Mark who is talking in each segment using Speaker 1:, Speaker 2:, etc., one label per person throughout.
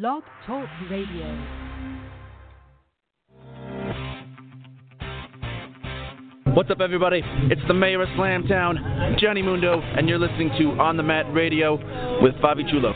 Speaker 1: Blog Talk Radio.
Speaker 2: What's up, everybody? It's the mayor of Slamtown, Johnny Mundo, and you're listening to On the Mat Radio with Fabi Chulo.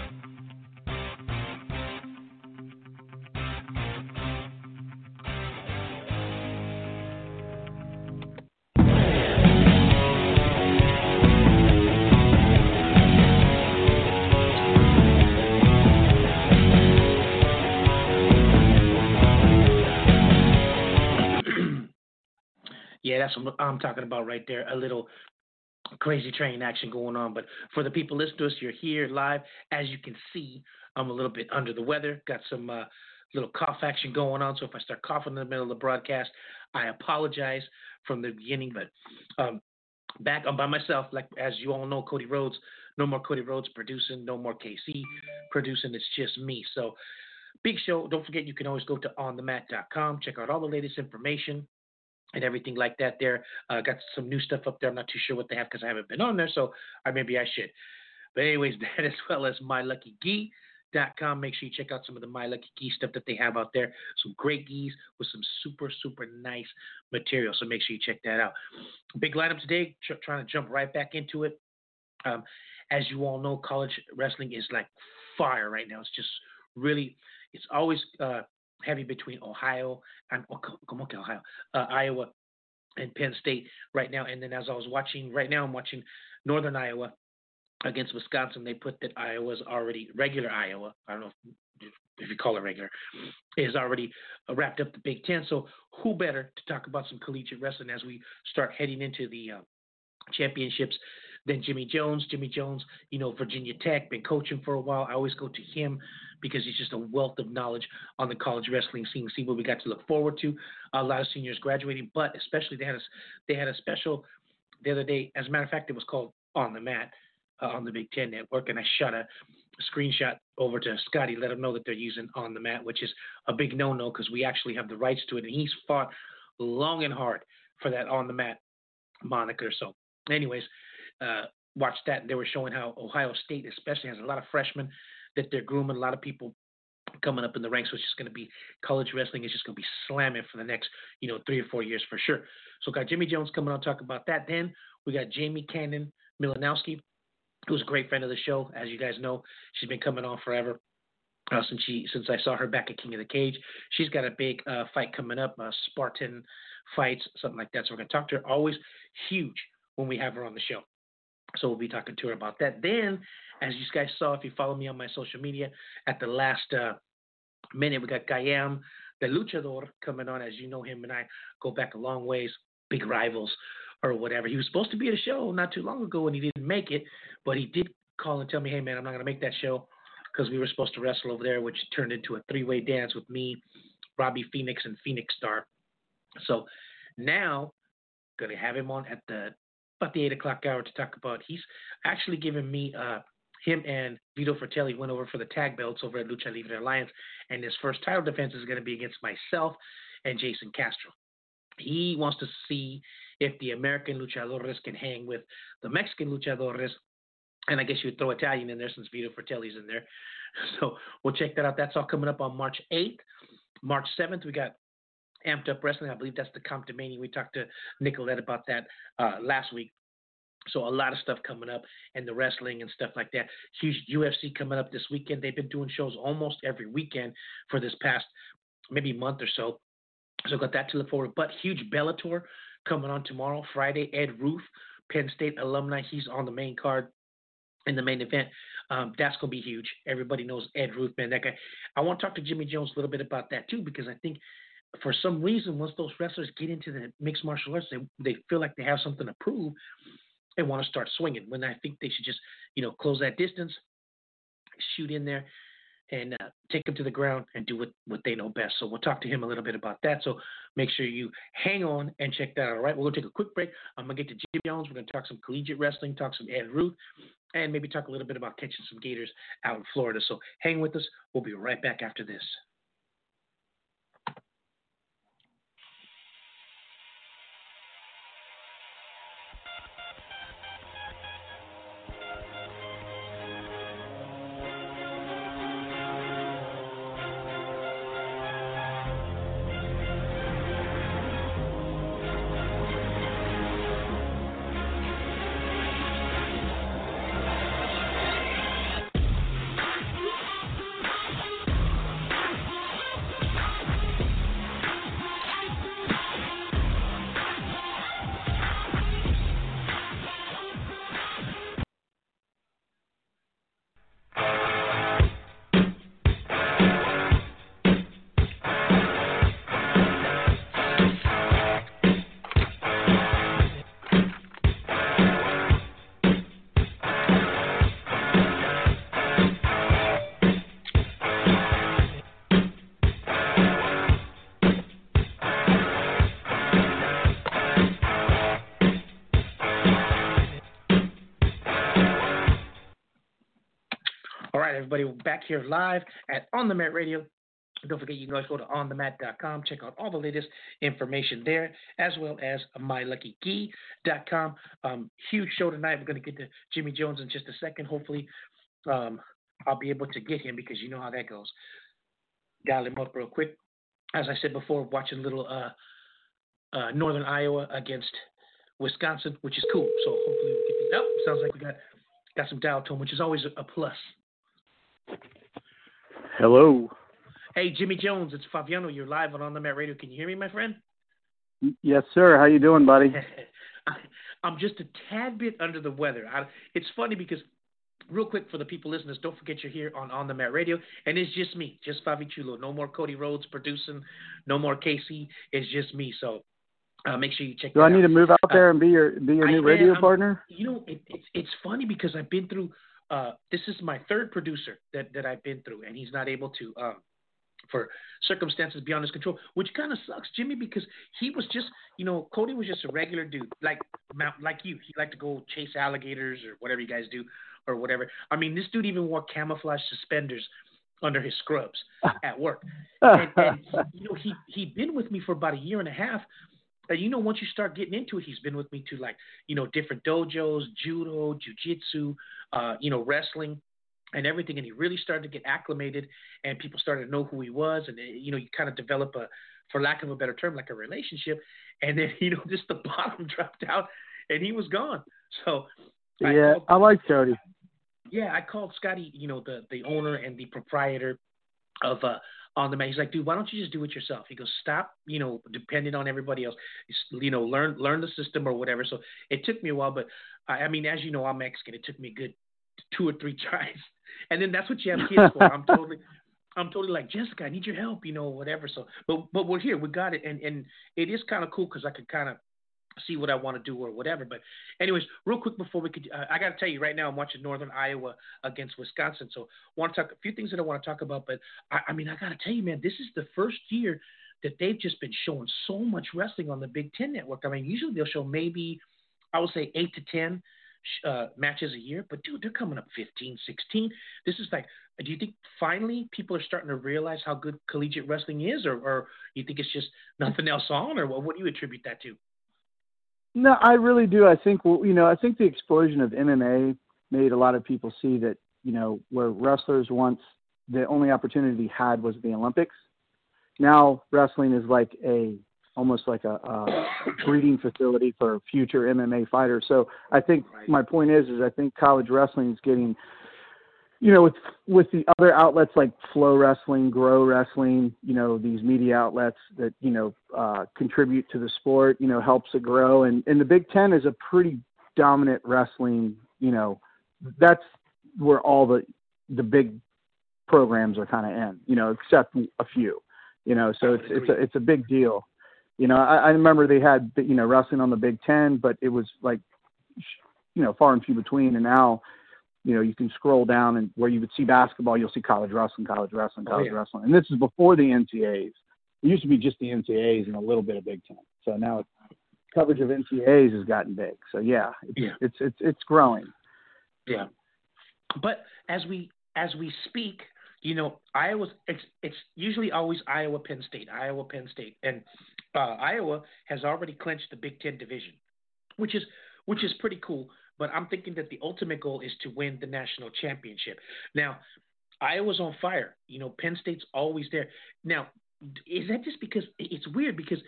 Speaker 3: That's what I'm talking about right there. A little crazy train action going on. But for the people listening to us, you're here live. As you can see, I'm a little bit under the weather. Got some uh, little cough action going on. So if I start coughing in the middle of the broadcast, I apologize from the beginning. But um, back, I'm by myself. Like as you all know, Cody Rhodes. No more Cody Rhodes producing. No more KC producing. It's just me. So big show. Don't forget, you can always go to onthemat.com. Check out all the latest information and everything like that there. Uh, got some new stuff up there. I'm not too sure what they have because I haven't been on there, so or maybe I should. But anyways, that as well as myluckygee.com. Make sure you check out some of the My Lucky Gee stuff that they have out there. Some great geese with some super, super nice material. So make sure you check that out. Big lineup today. Tr- trying to jump right back into it. Um, as you all know, college wrestling is like fire right now. It's just really, it's always uh, heavy between Ohio and como que Ohio, uh, Iowa and Penn State right now. And then as I was watching right now, I'm watching Northern Iowa against Wisconsin. They put that Iowa's already regular Iowa. I don't know if, if you call it regular, is already wrapped up the Big Ten. So who better to talk about some collegiate wrestling as we start heading into the uh, championships than Jimmy Jones. Jimmy Jones, you know, Virginia Tech, been coaching for a while. I always go to him because he's just a wealth of knowledge on the college wrestling scene. See what we got to look forward to. A lot of seniors graduating, but especially they had a they had a special the other day. As a matter of fact, it was called On the Mat uh, on the Big Ten Network, and I shot a screenshot over to Scotty, let him know that they're using On the Mat, which is a big no-no because we actually have the rights to it, and he's fought long and hard for that On the Mat moniker. So, anyways, uh, watched that. and They were showing how Ohio State, especially, has a lot of freshmen that they're grooming. A lot of people coming up in the ranks, which is going to be college wrestling is just going to be slamming for the next, you know, three or four years for sure. So got Jimmy Jones coming on talk about that. Then we got Jamie Cannon Milanowski, who's a great friend of the show. As you guys know, she's been coming on forever. Uh, since she since I saw her back at King of the Cage, she's got a big uh, fight coming up, uh, Spartan fights, something like that. So we're gonna talk to her. Always huge when we have her on the show. So we'll be talking to her about that. Then, as you guys saw, if you follow me on my social media, at the last uh, minute, we got Kayam, the luchador, coming on. As you know, him and I go back a long ways, big rivals or whatever. He was supposed to be at a show not too long ago and he didn't make it, but he did call and tell me, hey, man, I'm not going to make that show because we were supposed to wrestle over there, which turned into a three way dance with me, Robbie Phoenix, and Phoenix Star. So now, going to have him on at the about the eight o'clock hour to talk about. He's actually given me uh, him and Vito Fratelli went over for the tag belts over at Lucha Libre Alliance, and his first title defense is going to be against myself and Jason Castro. He wants to see if the American luchadores can hang with the Mexican luchadores, and I guess you would throw Italian in there since Vito Fratelli's in there. So we'll check that out. That's all coming up on March 8th. March 7th, we got Amped Up Wrestling. I believe that's the Comptomania. We talked to Nicolette about that uh, last week. So a lot of stuff coming up and the wrestling and stuff like that. Huge UFC coming up this weekend. They've been doing shows almost every weekend for this past maybe month or so. So got that to look forward. But huge Bellator coming on tomorrow, Friday. Ed Ruth, Penn State alumni. He's on the main card in the main event. Um, that's gonna be huge. Everybody knows Ed Ruth, man. That guy. I want to talk to Jimmy Jones a little bit about that too, because I think for some reason, once those wrestlers get into the mixed martial arts, they they feel like they have something to prove and want to start swinging. When I think they should just, you know, close that distance, shoot in there, and uh, take them to the ground and do what, what they know best. So we'll talk to him a little bit about that. So make sure you hang on and check that out. All right, we're going to take a quick break. I'm going to get to Jim Jones. We're going to talk some collegiate wrestling, talk some Ed Ruth, and maybe talk a little bit about catching some gators out in Florida. So hang with us. We'll be right back after this. Everybody. We're back here live at On the Mat Radio. Don't forget, you can always go to onthemat.com, check out all the latest information there, as well as myluckykey.com. Um, huge show tonight. We're going to get to Jimmy Jones in just a second. Hopefully, um, I'll be able to get him because you know how that goes. Dial him up real quick. As I said before, watching little uh, uh, Northern Iowa against Wisconsin, which is cool. So hopefully we'll get this. Oh, sounds like we got got some dial tone, which is always a plus.
Speaker 4: Hello.
Speaker 3: Hey, Jimmy Jones, it's Fabiano. You're live on On the Mat Radio. Can you hear me, my friend?
Speaker 4: Yes, sir. How you doing, buddy?
Speaker 3: I'm just a tad bit under the weather. I, it's funny because, real quick for the people listeners, don't forget you're here on On the Mat Radio, and it's just me, just Fabi Chulo. No more Cody Rhodes producing, no more Casey. It's just me. So uh, make sure you check.
Speaker 4: Do I
Speaker 3: out.
Speaker 4: need to move out there and be your be your
Speaker 3: I-
Speaker 4: new radio
Speaker 3: I'm-
Speaker 4: partner?
Speaker 3: You know, it, it's it's funny because I've been through. Uh, this is my third producer that that I've been through, and he's not able to. Um, for circumstances beyond his control, which kind of sucks, Jimmy, because he was just, you know, Cody was just a regular dude, like like you. He liked to go chase alligators or whatever you guys do, or whatever. I mean, this dude even wore camouflage suspenders under his scrubs at work, and, and you know, he he'd been with me for about a year and a half. And you know, once you start getting into it, he's been with me to like, you know, different dojos, judo, jujitsu, uh, you know, wrestling and everything. And he really started to get acclimated and people started to know who he was. And, uh, you know, you kind of develop a, for lack of a better term, like a relationship. And then, you know, just the bottom dropped out and he was gone. So, I
Speaker 4: yeah,
Speaker 3: called-
Speaker 4: I like Cody.
Speaker 3: yeah, I called Scotty, you know, the the owner and the proprietor of uh on the mat. He's like, dude, why don't you just do it yourself? He goes, stop, you know, depending on everybody else. You know, learn learn the system or whatever. So it took me a while, but I, I mean, as you know, I'm Mexican. It took me good two or three tries, and then that's what you have kids for. I'm totally. I'm totally like Jessica. I need your help, you know, whatever. So, but but we're here. We got it, and and it is kind of cool because I could kind of see what I want to do or whatever. But anyways, real quick before we could, uh, I got to tell you right now, I'm watching Northern Iowa against Wisconsin. So want to talk a few things that I want to talk about. But I, I mean, I got to tell you, man, this is the first year that they've just been showing so much wrestling on the Big Ten Network. I mean, usually they'll show maybe, I would say eight to ten uh, matches a year, but dude, they're coming up 15, 16. This is like, do you think finally people are starting to realize how good collegiate wrestling is, or, or you think it's just nothing else on, or what, what do you attribute that to?
Speaker 4: No, I really do. I think you know, I think the explosion of MMA made a lot of people see that you know where wrestlers once the only opportunity had was the Olympics. Now wrestling is like a almost like a, a breeding facility for future MMA fighters. So I think my point is is I think college wrestling is getting you know with with the other outlets like Flow Wrestling, Grow Wrestling, you know these media outlets that you know uh, contribute to the sport, you know helps it grow. And and the Big Ten is a pretty dominant wrestling. You know that's where all the the big programs are kind of in. You know except a few. You know so it's it's a it's a big deal. You know I, I remember they had you know wrestling on the Big Ten, but it was like you know far and few between. And now you know, you can scroll down and where you would see basketball, you'll see college wrestling, college wrestling,
Speaker 3: Oh,
Speaker 4: college
Speaker 3: yeah.
Speaker 4: wrestling. And this is before the NCAAs. It used to be just the NCAAs and a little bit of Big Ten. So now it's, coverage of NCAAs has gotten big. So yeah, it's,
Speaker 3: Yeah.
Speaker 4: it's, it's, it's growing.
Speaker 3: Yeah. But as we as we speak, you know, Iowa's it's it's usually always Iowa Penn State, Iowa Penn State, and uh, Iowa has already clinched the Big Ten division, which is which is pretty cool. But I'm thinking that the ultimate goal is to win the national championship. Now, Iowa's on fire. You know, Penn State's always there. Now, is that just because it's weird because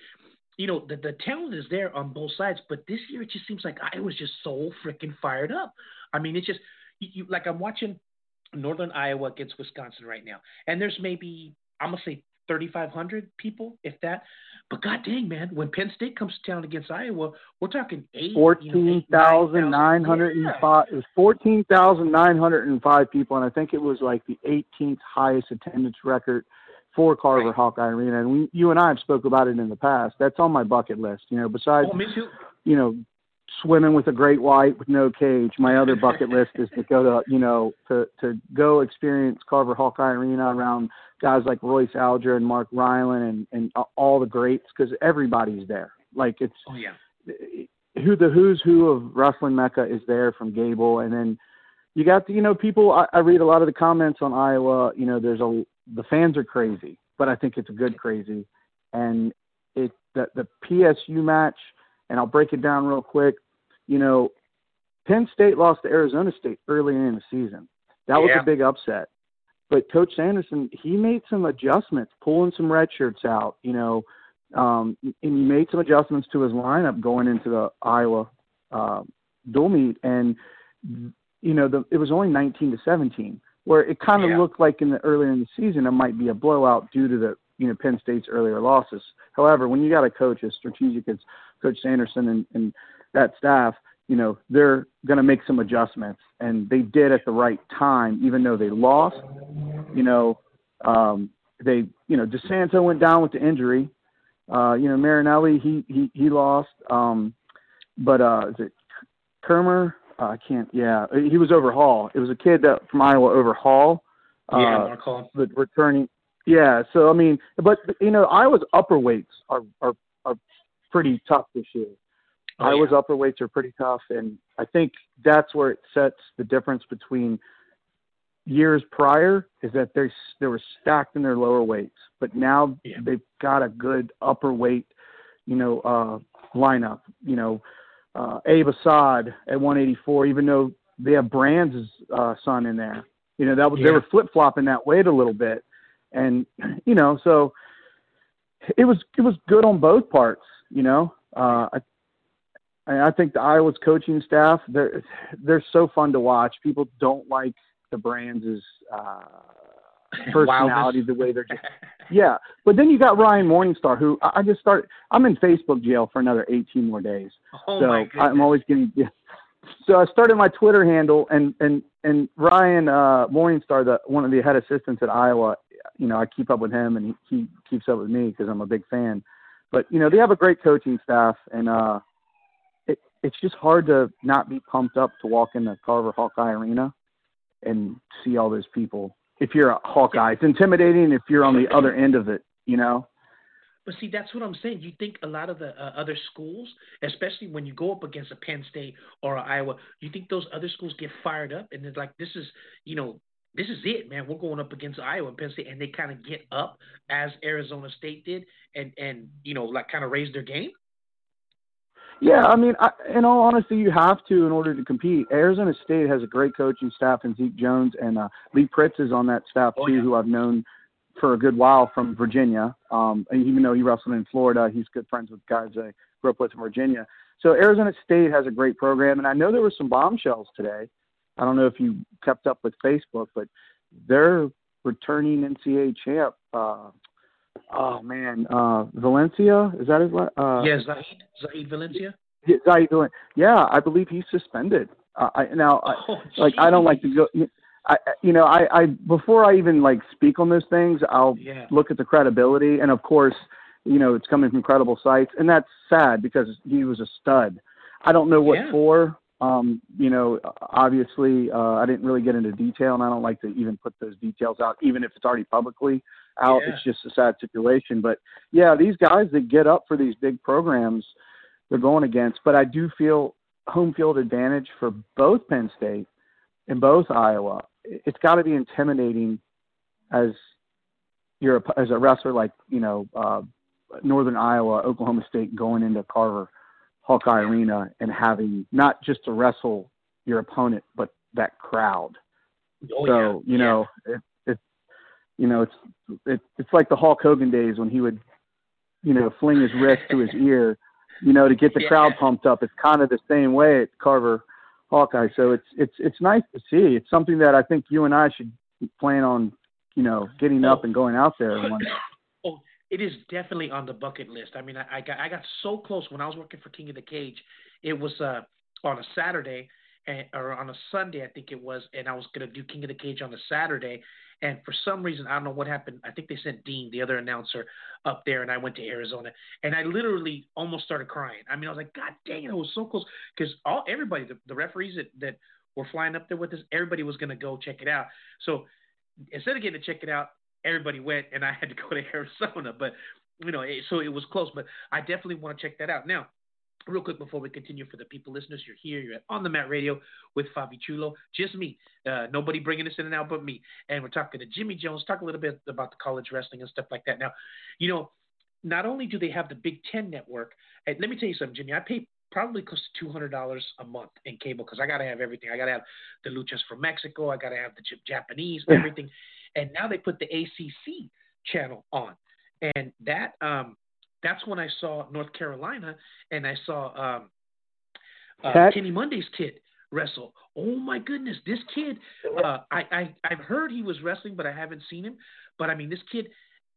Speaker 3: you know the the talent is there on both sides, but this year it just seems like Iowa's just so freaking fired up. I mean, it's just you, like I'm watching Northern Iowa against Wisconsin right now, and there's maybe I'm gonna say 3,500 people, if that. But god dang, man, when Penn State comes to town against Iowa, we're talking eight, you know,
Speaker 4: Fourteen
Speaker 3: eight, nine
Speaker 4: thousand nine hundred and five. It was fourteen thousand nine hundred and five people, and I think it was like the 18th highest attendance record for Carver
Speaker 3: Right.
Speaker 4: Hawkeye Arena. And we, you and I have spoke about it in the past. That's on my bucket list. You know, besides
Speaker 3: Oh, me too.
Speaker 4: you know, swimming with a great white with no cage. My other bucket list is to go to, you know, to to go experience Carver Hawkeye Arena around guys like Royce Alger and Mark Reiland and and all the greats because everybody's there. Like it's
Speaker 3: Oh yeah.
Speaker 4: who the who's who of wrestling mecca is there from Gable, and then you got the, you know people. I, I read a lot of the comments on Iowa. You know, there's a the fans are crazy, but I think it's a good crazy, and it the the PSU match, and I'll break it down real quick. You know, Penn State lost to Arizona State early in the season. That was
Speaker 3: Yeah.
Speaker 4: a big upset. But Coach Sanderson, he made some adjustments, pulling some red shirts out, you know, um, and he made some adjustments to his lineup going into the Iowa uh, dual meet, and you know, the, it was only 19 to 17, where it kind of
Speaker 3: Yeah.
Speaker 4: looked like in the earlier in the season it might be a blowout due to the you know Penn State's earlier losses. However, when you got a coach as strategic as Coach Sanderson and, and that staff, you know they're going to make some adjustments, and they did at the right time, even though they lost. You know, um, they you know DeSanto went down with the injury. Uh, you know Marinelli he he he lost. Um, but uh, is it Kermer? Uh, I can't. Yeah, he was over Hall. It was a kid that from Iowa over Hall. Uh,
Speaker 3: yeah, Hall.
Speaker 4: but returning. Yeah, so I mean, but you know, Iowa's upper weights are are are pretty tough this year.
Speaker 3: Oh,
Speaker 4: Iowa's upper weights are pretty tough, and I think that's where it sets the difference between years prior is that they they were stacked in their lower weights, but now
Speaker 3: Yeah.
Speaker 4: they've got a good upper weight, you know, uh, lineup. You know, uh, Abe Assad at 184, even though they have Brand's uh, son in there. You know, that was they were flip flopping that weight a little bit, and you know, so it was it was good on both parts. You know, uh, I I I think the Iowa's coaching staff they're they're so fun to watch. People don't like the Brands' uh, personality, the way they're just yeah. But then you got Ryan Morningstar, who I I just started. I'm in Facebook jail for another 18 more days,
Speaker 3: oh
Speaker 4: so
Speaker 3: my goodness.
Speaker 4: I'm always getting. Yeah. So I started my Twitter handle, and and and Ryan uh, Morningstar, the one of the head assistants at Iowa, you know, I keep up with him, and he, he keeps up with me because I'm a big fan. But you know, they have a great coaching staff, and uh, it, it's just hard to not be pumped up to walk in the Carver Hawkeye Arena and see all those people. If you're a Hawkeye, it's intimidating. If you're on the other end of it, you know.
Speaker 3: But see, that's what I'm saying. You think a lot of the uh, other schools, especially when you go up against a Penn State or Iowa, you think those other schools get fired up and it's like, this is, you know, this is it, man. We're going up against Iowa and Penn State, and they kind of get up as Arizona State did, and and you know, like kind of raise their game.
Speaker 4: Yeah, I mean, I, in all honesty, you have to in order to compete. Arizona State has a great coaching staff, and Zeke Jones and uh, Lee Pritts is on that staff
Speaker 3: Oh,
Speaker 4: too,
Speaker 3: yeah.
Speaker 4: who I've known for a good while from Virginia. Um, and even though he wrestled in Florida, he's good friends with guys I grew up with in Virginia. So Arizona State has a great program, and I know there were some bombshells today. I don't know if you kept up with Facebook, but they're returning NCAA champ. Uh, oh man, uh, Valencia is that his? Uh,
Speaker 3: yeah, Zahid, Zahid Valencia.
Speaker 4: yeah, Zai doing? Yeah, I believe he's suspended. Uh, I, now, I,
Speaker 3: Oh,
Speaker 4: like, I don't like to go. I, I- you know, I, I before I even like speak on those things, I'll
Speaker 3: Yeah.
Speaker 4: look at the credibility, and of course, you know, it's coming from credible sites, and that's sad because he was a stud. I don't know what
Speaker 3: Yeah.
Speaker 4: for. Um, you know, obviously, uh, I didn't really get into detail, and I don't like to even put those details out, even if it's already publicly out.
Speaker 3: Yeah.
Speaker 4: It's just a sad situation. But yeah, these guys that get up for these big programs, they're going against. But I do feel home field advantage for both Penn State and both Iowa. It's got to be intimidating as you're a, as a wrestler like you know uh, Northern Iowa, Oklahoma State going into Carver Hawkeye Arena and having not just to wrestle your opponent, but that crowd.
Speaker 3: Oh,
Speaker 4: so
Speaker 3: yeah.
Speaker 4: you know, it, it, you know, it's it, it's like the Hulk Hogan days when he would, you know, fling his wrist to his ear, you know, to get the
Speaker 3: Yeah.
Speaker 4: crowd pumped up. It's kind of the same way at Carver Hawkeye. So it's it's it's nice to see. It's something that I think you and I should plan on, you know, getting up and going out there. One.
Speaker 3: It is definitely on the bucket list. I mean, I, I got I got so close when I was working for King of the Cage. It was uh on a Saturday and or on a Sunday, I think it was, and I was gonna do King of the Cage on a Saturday. And for some reason, I don't know what happened. I think they sent Dean, the other announcer, up there, and I went to Arizona, and I literally almost started crying. I mean, I was like, God dang it, I was so close because all everybody, the, the referees that, that were flying up there with us, everybody was gonna go check it out. So instead of getting to check it out, everybody went, and I had to go to Arizona. But you know, it, so it was close. But I definitely want to check that out. Now, real quick before we continue for the people listeners, you're here, you're on the Mat Radio with Fabi Chulo, just me, uh, nobody bringing us in and out but me, and we're talking to Jimmy Jones. Talk a little bit about the college wrestling and stuff like that. Now, you know, not only do they have the Big Ten network, and let me tell you something, Jimmy. I pay probably close to two hundred dollars a month in cable because I got to have everything. I got to have the luchas from Mexico. I got to have the Japanese, everything. And now they put the ACC channel on, and that um, that's when I saw North Carolina and I saw um, uh, Kenny Monday's kid wrestle. Oh my goodness, this kid! Uh, I, I I've heard he was wrestling, but I haven't seen him. But I mean, this kid,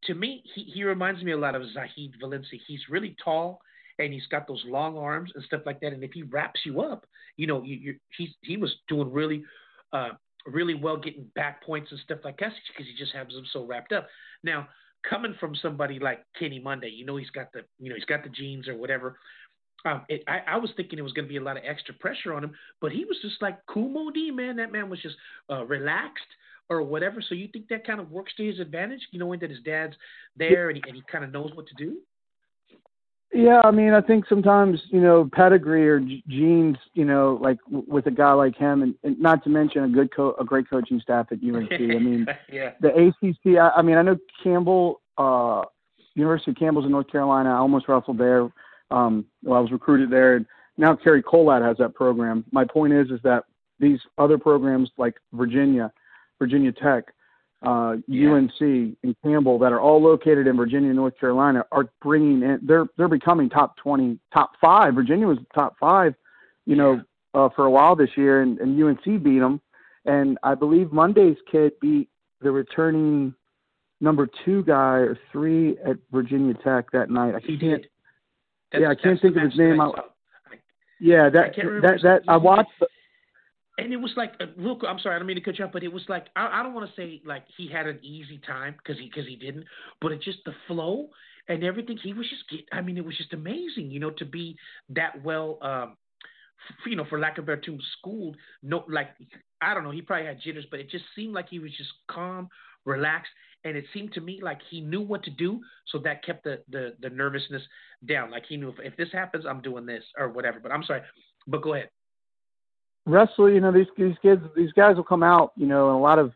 Speaker 3: to me, he he reminds me a lot of Zahid Valencia. He's really tall and he's got those long arms and stuff like that. And if he wraps you up, you know, you, you he he was doing really. Uh, really well getting back points and stuff like that because he just has them so wrapped up. Now, coming from somebody like Kenny Monday, you know he's got the you know he's got the genes or whatever. Um, it, I, I was thinking it was going to be a lot of extra pressure on him, but he was just like cool Modi, man. That man was just uh, relaxed or whatever. So you think that kind of works to his advantage, you knowing that his dad's there and he, and he kind of knows what to do?
Speaker 4: Yeah, I mean, I think sometimes you know pedigree or genes, you know, like with a guy like him, and, and not to mention a good co- a great coaching staff at UNC. I mean,
Speaker 3: yeah.
Speaker 4: the ACC. I, I mean, I know Campbell, uh, University of Campbell's in North Carolina. I almost wrestled there. Um, well, I was recruited there, and now Cary Kolat has that program. My point is, is that these other programs like Virginia, Virginia Tech, uh, yeah. UNC and Campbell that are all located in Virginia and North Carolina are bringing in. They're they're becoming top twenty, top five. Virginia was top five, you know, uh, for a while this year, and, and UNC beat them. And I believe Monday's kid beat the returning number two guy or three at Virginia Tech that night. I
Speaker 3: he
Speaker 4: can't.
Speaker 3: Did.
Speaker 4: yeah, I can't think of his name. I, yeah, that that that I watched. The,
Speaker 3: and it was like uh, real. I'm sorry, I don't mean to cut you off, but it was like I, I don't want to say like he had an easy time because he because he didn't, but it just the flow and everything. He was just, get, I mean, it was just amazing, you know, to be that well, um, f- you know, for lack of a better term, schooled. No, like I don't know, he probably had jitters, but it just seemed like he was just calm, relaxed, and it seemed to me like he knew what to do, so that kept the the, the nervousness down. Like he knew if, if this happens, I'm doing this or whatever. But I'm sorry, but go ahead
Speaker 4: wrestle, you know, these these kids, these guys will come out, you know, and a lot of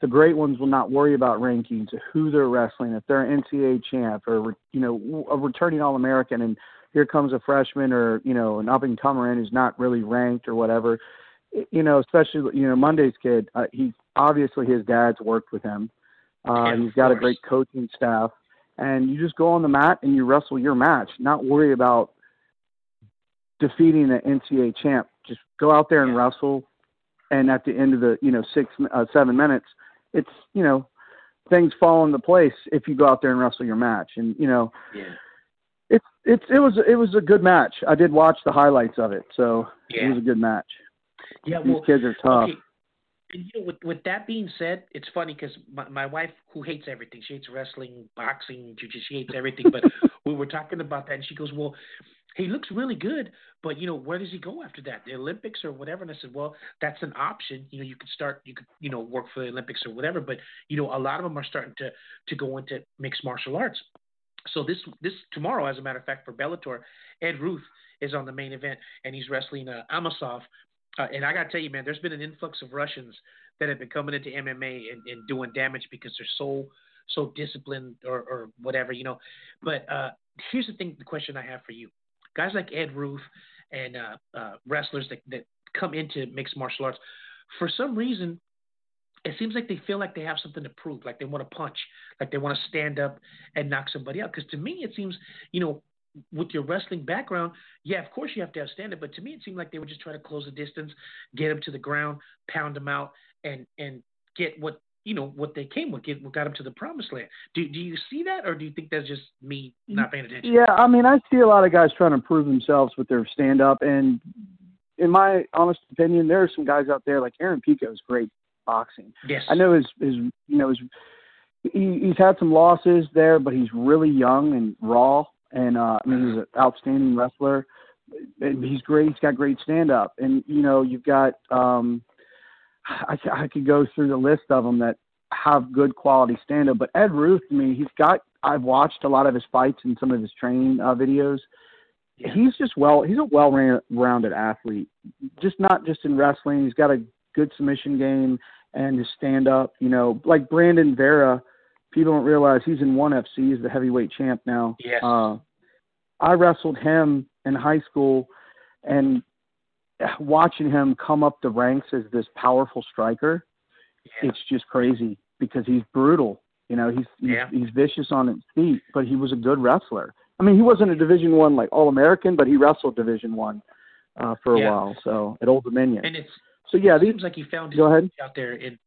Speaker 4: the great ones will not worry about rankings, who they're wrestling, if they're an NCAA champ or you know a returning All American, and here comes a freshman or you know an up and comer in who's not really ranked or whatever. You know, especially you know Monday's kid. Uh, he's obviously his dad's worked with him. Uh,
Speaker 3: yeah,
Speaker 4: he's got
Speaker 3: course.
Speaker 4: a great coaching staff, and you just go on the mat and you wrestle your match, not worry about defeating an NCAA champ just go out there and wrestle, and at the end of the you know six uh, seven minutes, it's you know things fall into place if you go out there and wrestle your match. And you know,
Speaker 3: yeah.
Speaker 4: it's it's it was it was a good match. I did watch the highlights of it, so
Speaker 3: yeah.
Speaker 4: it was a good match.
Speaker 3: Yeah,
Speaker 4: these
Speaker 3: well,
Speaker 4: kids are tough.
Speaker 3: Okay. And you know, with with that being said, it's funny because my, my wife, who hates everything, she hates wrestling, boxing, jiu she hates everything. But we were talking about that, and she goes, "Well, he looks really good, but you know, where does he go after that? The Olympics or whatever? And I said, well, that's an option. You know, you could start, you could, you know, work for the Olympics or whatever. But you know, a lot of them are starting to to go into mixed martial arts. So this this tomorrow, as a matter of fact, for Bellator, Ed Ruth is on the main event, and he's wrestling uh, Amosov. Uh, and I got to tell you, man, there's been an influx of Russians that have been coming into MMA and, and doing damage because they're so so disciplined or, or whatever, you know. But uh, here's the thing: the question I have for you guys like Ed Ruth and uh, uh, wrestlers that, that come into mixed martial arts, for some reason, it seems like they feel like they have something to prove, like they want to punch, like they want to stand up and knock somebody out. Because to me, it seems, you know, with your wrestling background, yeah, of course you have to have stand up, but to me, it seemed like they were just trying to close the distance, get them to the ground, pound them out, and and get what you know what they came with, get what got them to the promised land. Do do you see that, or do you think that's just me not paying attention?
Speaker 4: Yeah, I mean, I see a lot of guys trying to prove themselves with their stand up, and in my honest opinion, there are some guys out there like Aaron Pico is great boxing.
Speaker 3: Yes,
Speaker 4: I know his his you know his he, he's had some losses there, but he's really young and raw, and uh, I mean he's an outstanding wrestler. And he's great. He's got great stand up, and you know you've got um I, I could go through the list of them that have good quality stand up. But Ed Ruth, I mean, he's got. I've watched a lot of his fights and some of his training uh, videos. He's just well he's a well rounded athlete. Just not just in wrestling. He's got a good submission game and his stand up. You know, like Brandon Vera. People don't realize he's in one FC. He's the heavyweight champ now.
Speaker 3: Yes.
Speaker 4: Uh, I wrestled him in high school, and watching him come up the ranks as this powerful striker,
Speaker 3: Yeah.
Speaker 4: it's just crazy because he's brutal. You know, he's he's,
Speaker 3: Yeah.
Speaker 4: he's vicious on his feet, but he was a good wrestler. I mean, he wasn't a Division One like All American, but he wrestled Division One uh, for a
Speaker 3: Yeah.
Speaker 4: while. So at Old Dominion.
Speaker 3: and it's
Speaker 4: so yeah,
Speaker 3: it
Speaker 4: these
Speaker 3: seems like he found his
Speaker 4: go ahead.
Speaker 3: out there in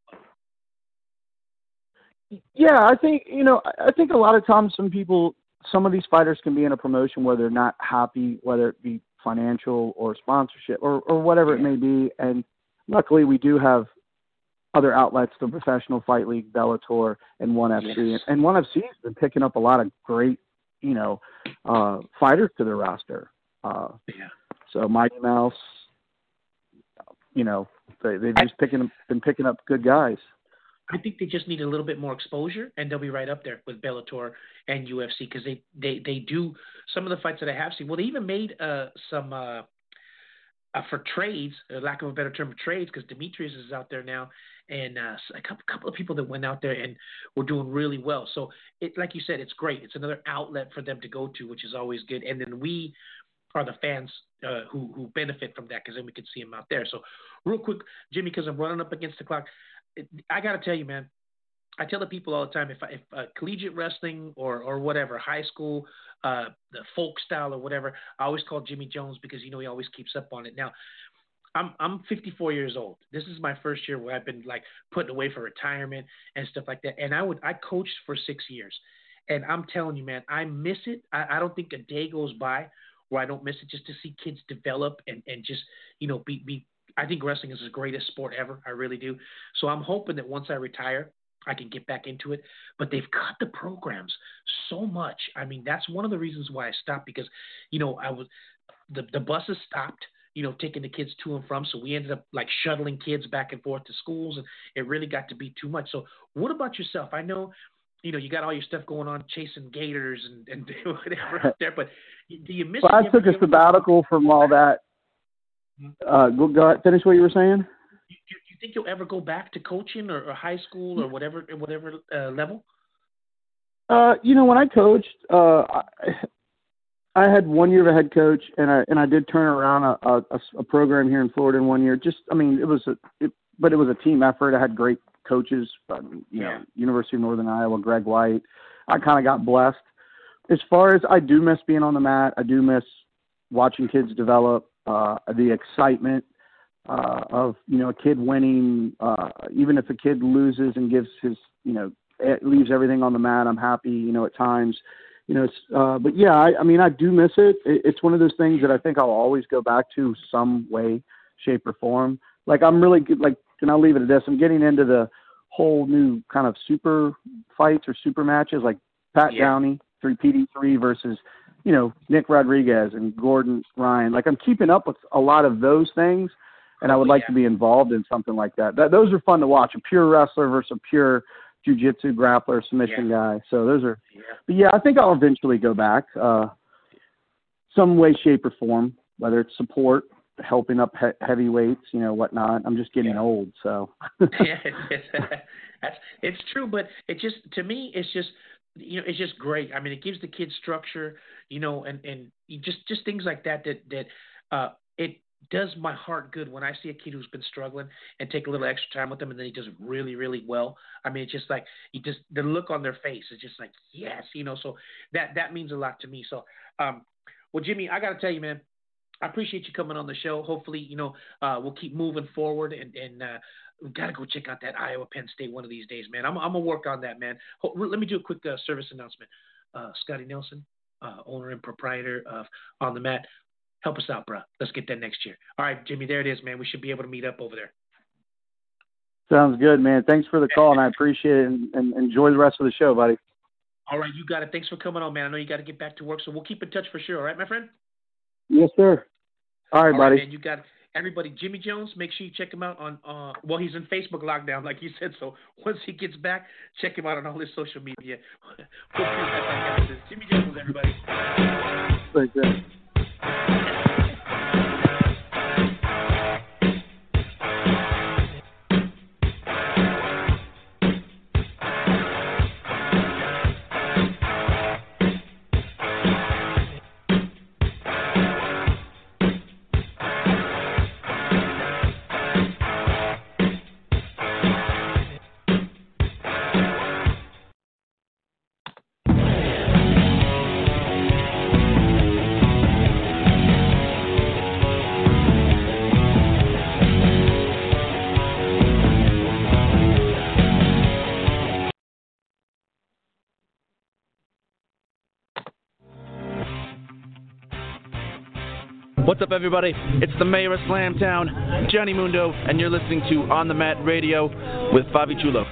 Speaker 4: Yeah, I think you know. I think a lot of times some people, some of these fighters can be in a promotion where they're not happy, whether it be financial or sponsorship or or whatever it may be. And luckily, we do have other outlets: the Professional Fight League, Bellator, and One FC.
Speaker 3: Yes.
Speaker 4: And One FC has been picking up a lot of great, you know, uh, fighters to their roster. Uh,
Speaker 3: yeah.
Speaker 4: so Mighty Mouse, you know, they they've just picking been picking up good guys.
Speaker 3: I think they just need a little bit more exposure, and they'll be right up there with Bellator and UFC because they, they, they do some of the fights that I have seen. Well, they even made uh, some uh, uh, for trades, uh, lack of a better term, for trades, because Demetrius is out there now, and uh, a couple, couple of people that went out there and were doing really well. So, it like you said, it's great. It's another outlet for them to go to, which is always good. And then we are the fans uh, who who benefit from that because then we can see them out there. So, real quick, Jimmy, because I'm running up against the clock. I got to tell you, man. I tell the people all the time if if uh, collegiate wrestling or or whatever, high school, uh, the folk style or whatever, I always call Jimmy Jones because you know he always keeps up on it. Now, I'm I'm 54 years old. This is my first year where I've been like putting away for retirement and stuff like that. And I would I coached for six years, and I'm telling you, man, I miss it. I, I don't think a day goes by where I don't miss it just to see kids develop and and just you know be be I think wrestling is the greatest sport ever. I really do. So I'm hoping that once I retire, I can get back into it. But they've cut the programs so much. I mean, that's one of the reasons why I stopped because, you know, I was the the buses stopped. You know, taking the kids to and from. So we ended up like shuttling kids back and forth to schools, and it really got to be too much. So, what about yourself? I know, you know, you got all your stuff going on, chasing gators and and whatever out there. But do you miss?
Speaker 4: Well? I took a sabbatical from all that. Uh, go, go ahead, finish what you were saying.
Speaker 3: Do you, you think you'll ever go back to coaching or, or high school or whatever whatever uh, level?
Speaker 4: Uh, you know, when I coached, uh, I, I had one year of a head coach, and I and I did turn around a, a, a program here in Florida in one year. Just, I mean, it was a, it, but it was a team effort. I had great coaches. Um, you
Speaker 3: Yeah.
Speaker 4: know, University of Northern Iowa, Greg White. I kind of got blessed. As far as I do miss being on the mat, I do miss watching kids develop. Uh, the excitement uh, of you know a kid winning, uh, even if a kid loses and gives his you know leaves everything on the mat. I'm happy, you know, at times, you know. It's, uh, but yeah, I, I mean, I do miss it. it. It's one of those things that I think I'll always go back to some way, shape, or form. Like I'm really good. Like, and I'll leave it at this. I'm getting into the whole new kind of super fights or super matches, like Pat
Speaker 3: Yeah.
Speaker 4: Downey, three PD three versus, you know, Nick Rodriguez and Gordon Ryan. Like I'm keeping up with a lot of those things. And I would like
Speaker 3: Yeah.
Speaker 4: to be involved in something like that. that. Those are fun to watch. A pure wrestler versus a pure jujitsu grappler submission guy. So those are,
Speaker 3: Yeah.
Speaker 4: but yeah, I think I'll eventually go back, uh, some way, shape, or form, whether it's support, helping up he- heavyweights, you know, whatnot. I'm just getting
Speaker 3: Yeah.
Speaker 4: old, so.
Speaker 3: yeah, it's, that's it's true, but it just to me it's just you know it's just great. I mean, it gives the kids structure, you know, and and just just things like that that that uh it does my heart good when I see a kid who's been struggling and take a little extra time with them and then he does really really well. I mean, it's just like you just the look on their face is just like yes, you know. So that that means a lot to me. So um, well, Jimmy, I got to tell you, man. I appreciate you coming on the show. Hopefully, you know, uh, we'll keep moving forward and, and uh, we've got to go check out that Iowa Penn State one of these days, man. I'm, I'm going to work on that, man. Ho- let me do a quick uh, service announcement. Uh, Scotty Nelson, uh, owner and proprietor of On the Mat, help us out, bro. Let's get that next year. All right, Jimmy, there it is, man. We should be able to meet up over there.
Speaker 4: Sounds good, man. Thanks for the call, and I appreciate it, and, and enjoy the rest of the show, buddy.
Speaker 3: All right, you got it. Thanks for coming on, man. I know you got to get back to work, so we'll keep in touch for sure. All right, my friend?
Speaker 4: Yes, sir. All right,
Speaker 3: All
Speaker 4: buddy.
Speaker 3: man. You got. Everybody, Jimmy Jones, make sure you check him out on, uh, well, he's in Facebook lockdown, like you said. So once he gets back, check him out on all his social media. We'll be right back after this. Jimmy Jones, everybody.
Speaker 4: Thanks, man.
Speaker 2: What's up, everybody? It's the mayor of Slamtown, Johnny Mundo, and you're listening to On the Mat Radio with Fabi Chulo.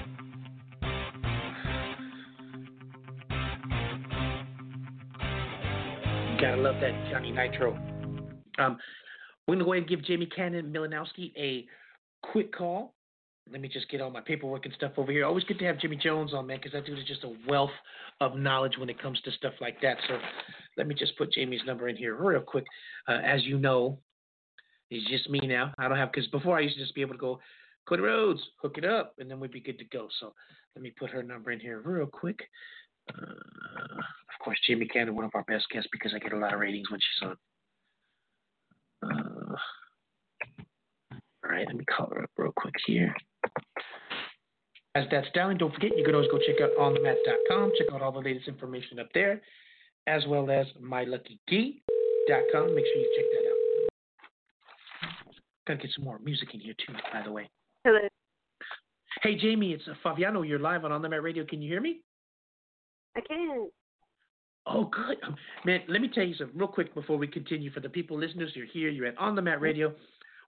Speaker 3: Gotta love that Johnny Nitro. Um, we're gonna go ahead and give Jamie Cannon Milanowski a quick call. Let me just get all my paperwork and stuff over here. Always good to have Jimmy Jones on, man, because that dude is just a wealth of knowledge when it comes to stuff like that. So let me just put Jamie's number in here real quick. Uh, as you know, it's just me now. I don't have because before I used to just be able to go, Cody Rhodes, hook it up, and then we'd be good to go. So let me put her number in here real quick. Uh, of course, Jamie Cannon, one of our best guests, because I get a lot of ratings when she's on. Uh, all right, let me call her up real quick here. As that's down, don't forget you can always go check out onthemat.com. Check out all the latest information up there, as well as myluckykey.com. Make sure you check that out. Gotta get some more music in here too, by the way.
Speaker 5: Hello.
Speaker 3: Hey Jamie, it's uh, Fabiano. You're live on On the Mat Radio. Can you hear me?
Speaker 5: I can.
Speaker 3: Oh, good. Um, man, let me tell you something real quick before we continue. For the people listeners, you're here. You're at On the Mat Radio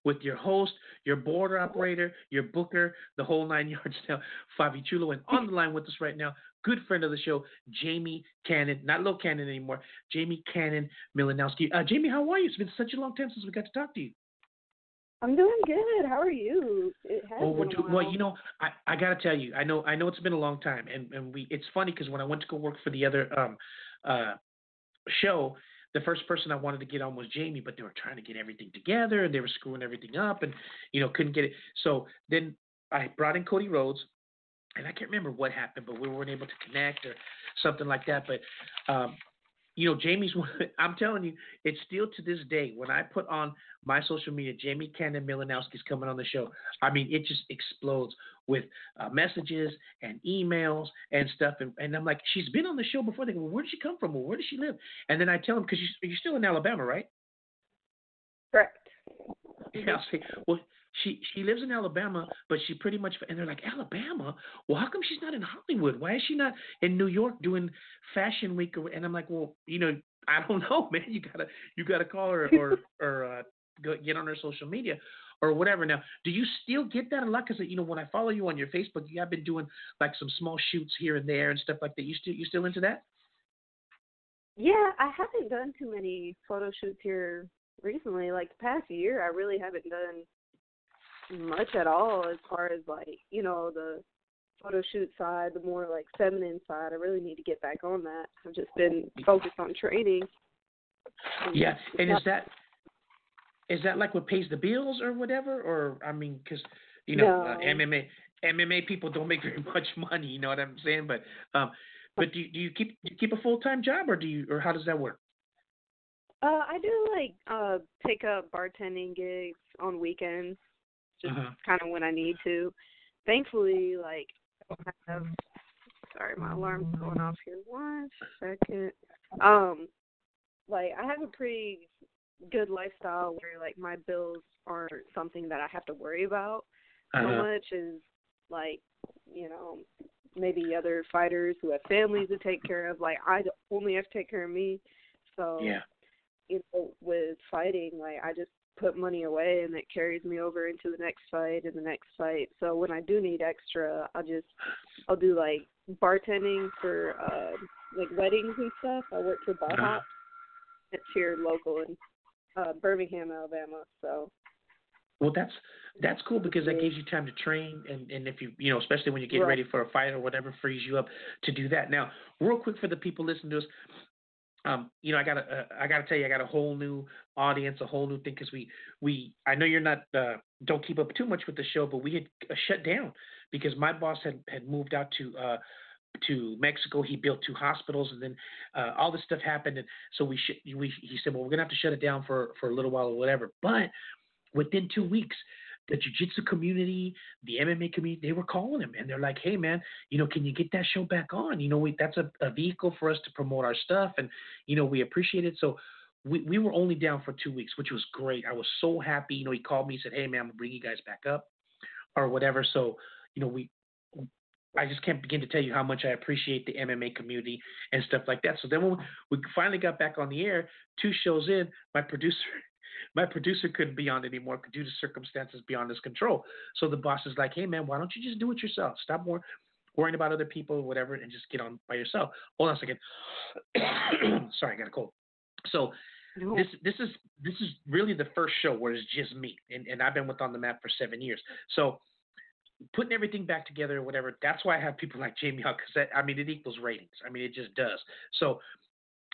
Speaker 3: with your host, your border operator, your booker, the whole nine yards now, Fabi Chulo. And on the line with us right now, good friend of the show, Jamie Cannon, not Lil Cannon anymore, Jamie Cannon Milanowski. Uh, Jamie, how are you? It's been such a long time since we got to talk to you.
Speaker 5: I'm doing good. How are you?
Speaker 3: Oh,
Speaker 5: been
Speaker 3: we're
Speaker 5: a while.
Speaker 3: well, you know, I, I gotta tell you, I know I know it's been a long time, and, and we it's funny because when I went to go work for the other um uh show, the first person I wanted to get on was Jamie, but they were trying to get everything together and they were screwing everything up, and you know couldn't get it. So then I brought in Cody Rhodes, and I can't remember what happened, but we weren't able to connect or something like that. But um, you know, Jamie's. I'm telling you, it's still to this day when I put on my social media, Jamie Cannon Milanowski's coming on the show. I mean, it just explodes with uh, messages and emails and stuff. And, and I'm like, she's been on the show before. They go, well, where did she come from? Well, where does she live? And then I tell them because you're, you're still in Alabama, right?
Speaker 5: Correct.
Speaker 3: Yeah, I'll say, well, she she lives in Alabama, but she pretty much and they're like Alabama. Well, how come she's not in Hollywood? Why is she not in New York doing Fashion Week? Or, and I'm like, well, you know, I don't know, man. You gotta you gotta call her or or uh, go, get on her social media or whatever. Now, do you still get that a lot? Because you know, when I follow you on your Facebook, you have been doing like some small shoots here and there and stuff like that. You still you still into that?
Speaker 5: Yeah, I haven't done too many photo shoots here recently. Like the past year, I really haven't done much at all as far as like you know the photo shoot side, the more like feminine side. I really need to get back on that. I've just been focused on training.
Speaker 3: Yeah, and is that is that like what pays the bills or whatever? Or I mean, because you know, uh, MMA MMA people don't make very much money. You know what I'm saying? But um, but do you, do you keep do you keep a full time job or do you or how does that work?
Speaker 5: Uh, I do like uh pick up bartending gigs on weekends, just
Speaker 3: Uh-huh.
Speaker 5: kind of when I need to. Thankfully, like I have. Sorry, my alarm's going off here. One second. Um, like I have a pretty good lifestyle where like my bills aren't something that I have to worry about so
Speaker 3: Uh-huh.
Speaker 5: much as like you know maybe other fighters who have families to take care of. Like I only have to take care of me. So
Speaker 3: Yeah.
Speaker 5: you know, with fighting, like I just put money away and it carries me over into the next fight and the next fight. So when I do need extra, I'll just I'll do like bartending for uh like weddings and stuff. I work for Bar
Speaker 3: Uh-huh.
Speaker 5: Hop. It's here local in uh Birmingham, Alabama. So
Speaker 3: Well, that's that's cool because that gives you time to train, and and if you you know, especially when you're getting
Speaker 5: Right.
Speaker 3: ready for a fight or whatever, frees you up to do that. Now, real quick for the people listening to us, um, you know, I gotta, uh, I gotta tell you, I got a whole new audience, a whole new thing, because we, we, I know you're not, uh, don't keep up too much with the show, but we had uh, shut down because my boss had had moved out to, uh, to Mexico. He built two hospitals, and then uh, all this stuff happened, and so we, sh- we, he said, well, we're gonna have to shut it down for for a little while or whatever. But within two weeks, the jiu-jitsu community, the MMA community, they were calling him and they're like, "Hey, man, you know, can you get that show back on? You know, we, that's a, a vehicle for us to promote our stuff, and you know, we appreciate it." So we we were only down for two weeks, which was great. I was so happy. You know, he called me, said, "Hey, man, I'm gonna bring you guys back up, or whatever." So you know, we. I just can't begin to tell you how much I appreciate the MMA community and stuff like that. So then when we finally got back on the air, two shows in, my producer my producer couldn't be on anymore due to circumstances beyond his control. So the boss is like, hey, man, why don't you just do it yourself? Stop more worrying about other people whatever and just get on by yourself. Hold on a second. Sorry, I got a cold. So no. this this is this is really the first show where it's just me, and, and I've been with On the Map for seven years. So putting everything back together or whatever, that's why I have people like Jamie Huck because I mean it equals ratings. I mean it just does. So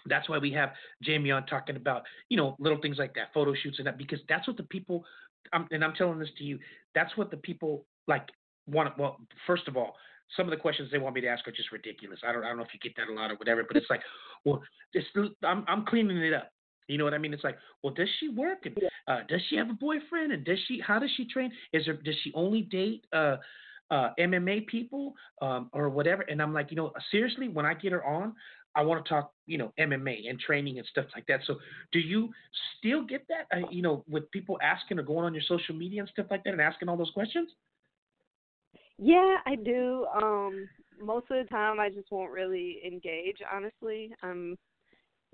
Speaker 3: that's why we have Jamie on talking about, you know, little things like that, photo shoots and that, because that's what the people, um, and I'm telling this to you, that's what the people like want. Well, first of all, some of the questions they want me to ask are just ridiculous. I don't, I don't know if you get that a lot or whatever, but it's like, well, it's, I'm, I'm cleaning it up. You know what I mean? It's like, well, does she work? And uh, does she have a boyfriend? And does she? How does she train? Is there? Does she only date uh, uh, MMA people um, or whatever? And I'm like, you know, seriously, when I get her on, I want to talk, you know, MMA and training and stuff like that. So, do you still get that, uh, you know, with people asking or going on your social media and stuff like that and asking all those questions?
Speaker 5: Yeah, I do. Um, most of the time, I just won't really engage. Honestly, I'm,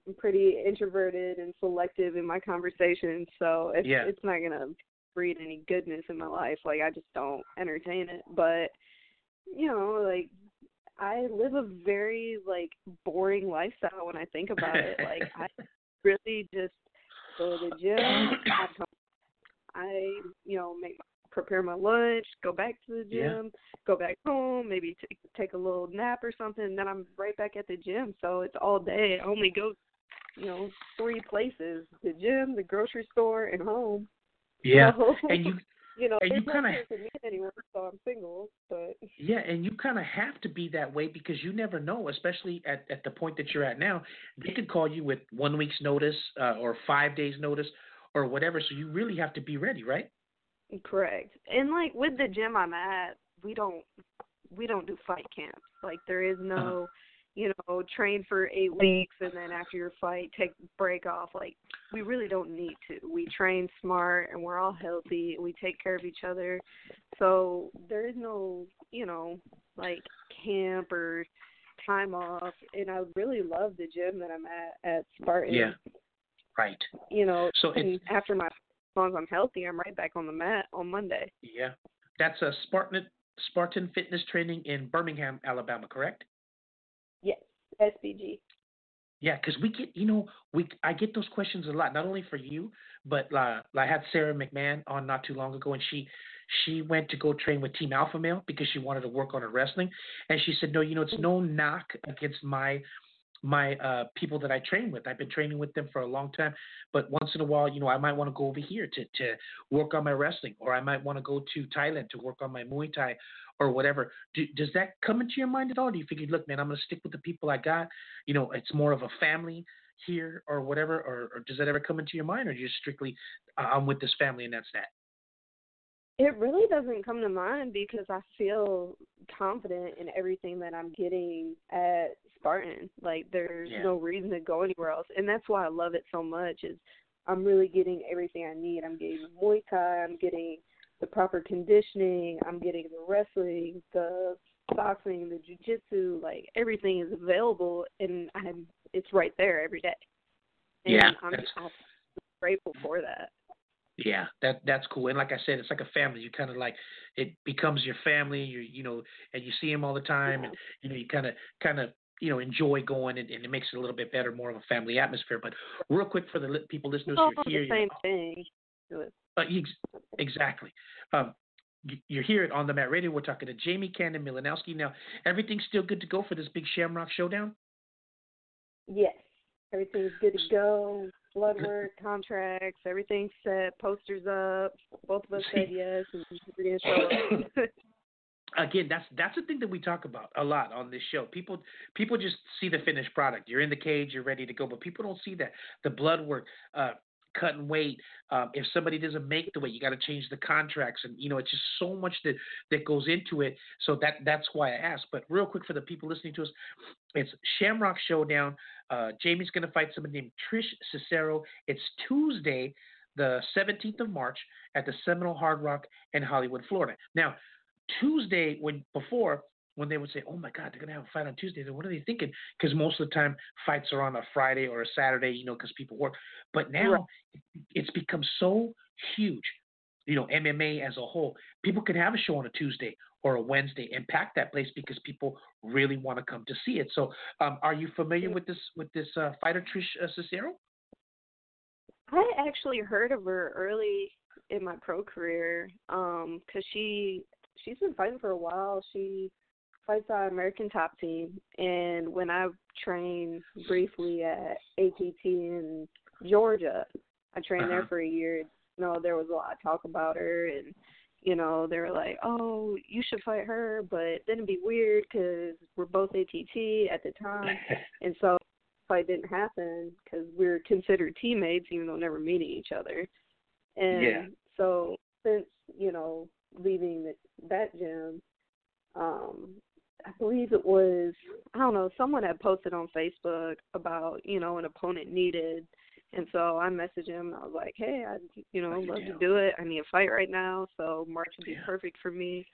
Speaker 5: I'm pretty introverted and selective in my conversations, so it's
Speaker 3: yeah.
Speaker 5: it's not gonna breed any goodness in my life. Like I just don't entertain it. But you know, like I live a very like boring lifestyle when I think about it. like I really just go to the gym. I, come, I you know make prepare my lunch, go back to the gym,
Speaker 3: yeah.
Speaker 5: go back home, maybe take take a little nap or something, and then I'm right back at the gym. So it's all day. I only go, you know, three places: the gym, the grocery store, and home.
Speaker 3: Yeah,
Speaker 5: so,
Speaker 3: and you
Speaker 5: you know,
Speaker 3: and you kind of
Speaker 5: anymore, so I'm single. But
Speaker 3: yeah, and you kind of have to be that way because you never know, especially at at the point that you're at now. They could call you with one week's notice uh, or five days notice or whatever. So you really have to be ready, right?
Speaker 5: Correct. And like with the gym I'm at, we don't we don't do fight camps. Like there is no. Uh-huh you know, train for eight weeks and then after your fight take break off. Like we really don't need to. We train smart and we're all healthy. We take care of each other. So there is no, you know, like camp or time off. And I really love the gym that I'm at at Spartan.
Speaker 3: Yeah. Right.
Speaker 5: You know,
Speaker 3: so
Speaker 5: and after my as long as I'm healthy, I'm right back on the mat on Monday.
Speaker 3: Yeah. That's a Spartan Spartan fitness training in Birmingham, Alabama, correct?
Speaker 5: SBG.
Speaker 3: Yeah, because we get, you know, we I get those questions a lot, not only for you, but uh, I had Sarah McMahon on not too long ago, and she she went to go train with Team Alpha Male because she wanted to work on her wrestling, and she said, no, you know, it's no knock against my my uh, people that I train with. I've been training with them for a long time, but once in a while, you know, I might want to go over here to to work on my wrestling, or I might want to go to Thailand to work on my Muay Thai, or whatever. Do, does that come into your mind at all? Do you figure, look, man, I'm going to stick with the people I got? You know, it's more of a family here, or whatever, or, or does that ever come into your mind, or just strictly, uh, I'm with this family and that's that?
Speaker 5: It really doesn't come to mind because I feel confident in everything that I'm getting at Spartan. Like there's
Speaker 3: yeah.
Speaker 5: no reason to go anywhere else, and that's why I love it so much. Is I'm really getting everything I need. I'm getting Muay Thai. I'm getting the proper conditioning. I'm getting the wrestling, the boxing, the jujitsu. Like everything is available, and I'm it's right there every day. And
Speaker 3: yeah,
Speaker 5: I'm, I'm grateful for that.
Speaker 3: Yeah, that that's cool. And like I said, it's like a family. You kind of like it becomes your family. You you know, and you see them all the time,
Speaker 5: yeah.
Speaker 3: and you know, you kind of kind of you know enjoy going, and, and, it makes it a little bit better, more of a family atmosphere. But real quick for the people listeners,
Speaker 5: oh,
Speaker 3: you're
Speaker 5: here. The same thing.
Speaker 3: Uh, exactly. Um, you're here on the Mat Radio. We're talking to Jamie Cannon Milanowski. Now, everything's still good to go for this big Shamrock Showdown.
Speaker 5: Yes, Everything's good to go. Blood work, contracts, everything's set. Posters up. Both of us said yes, and we're show up.
Speaker 3: again that's that's the thing that we talk about a lot on this show people people just see the finished product you're in the cage you're ready to go but people don't see that the blood work uh cutting weight um, if somebody doesn't make the weight you got to change the contracts and you know it's just so much that that goes into it. So that that's why i asked but real quick for the people listening to us it's shamrock showdown. Uh, jamie's going to fight somebody named trish cicero. It's tuesday the 17th of march at the seminole hard rock in hollywood florida. Now Tuesday, when before when they would say, "Oh my God, they're gonna have a fight on Tuesday," then what are they thinking? Because most of the time fights are on a Friday or a Saturday, you know, because people work. But now
Speaker 5: Right.
Speaker 3: it's become so huge. You know, MMA as a whole, people can have a show on a Tuesday or a Wednesday and pack that place because people really want to come to see it. So, um, are you familiar with this with this uh, fighter Trish uh, Cicero?
Speaker 5: I actually heard of her early in my pro career, um, 'cause she she's been fighting for a while. She fights on American Top Team, and when I trained briefly at ATT in Georgia, I trained there
Speaker 3: Uh-huh.
Speaker 5: for a year. You know, there was a lot of talk about her, and you know, they were like, "Oh, you should fight her," but then it'd be weird because we're both ATT at the time, and so fight didn't happen because we are considered teammates, even though never meeting each other. And
Speaker 3: Yeah.
Speaker 5: so since you know leaving the, that gym, um, I believe it was I don't know someone had posted on Facebook about you know an opponent needed, and so I messaged him and I was like, hey, I you know love to do it. I need a fight right now, so March would be
Speaker 3: Yeah.
Speaker 5: perfect for me.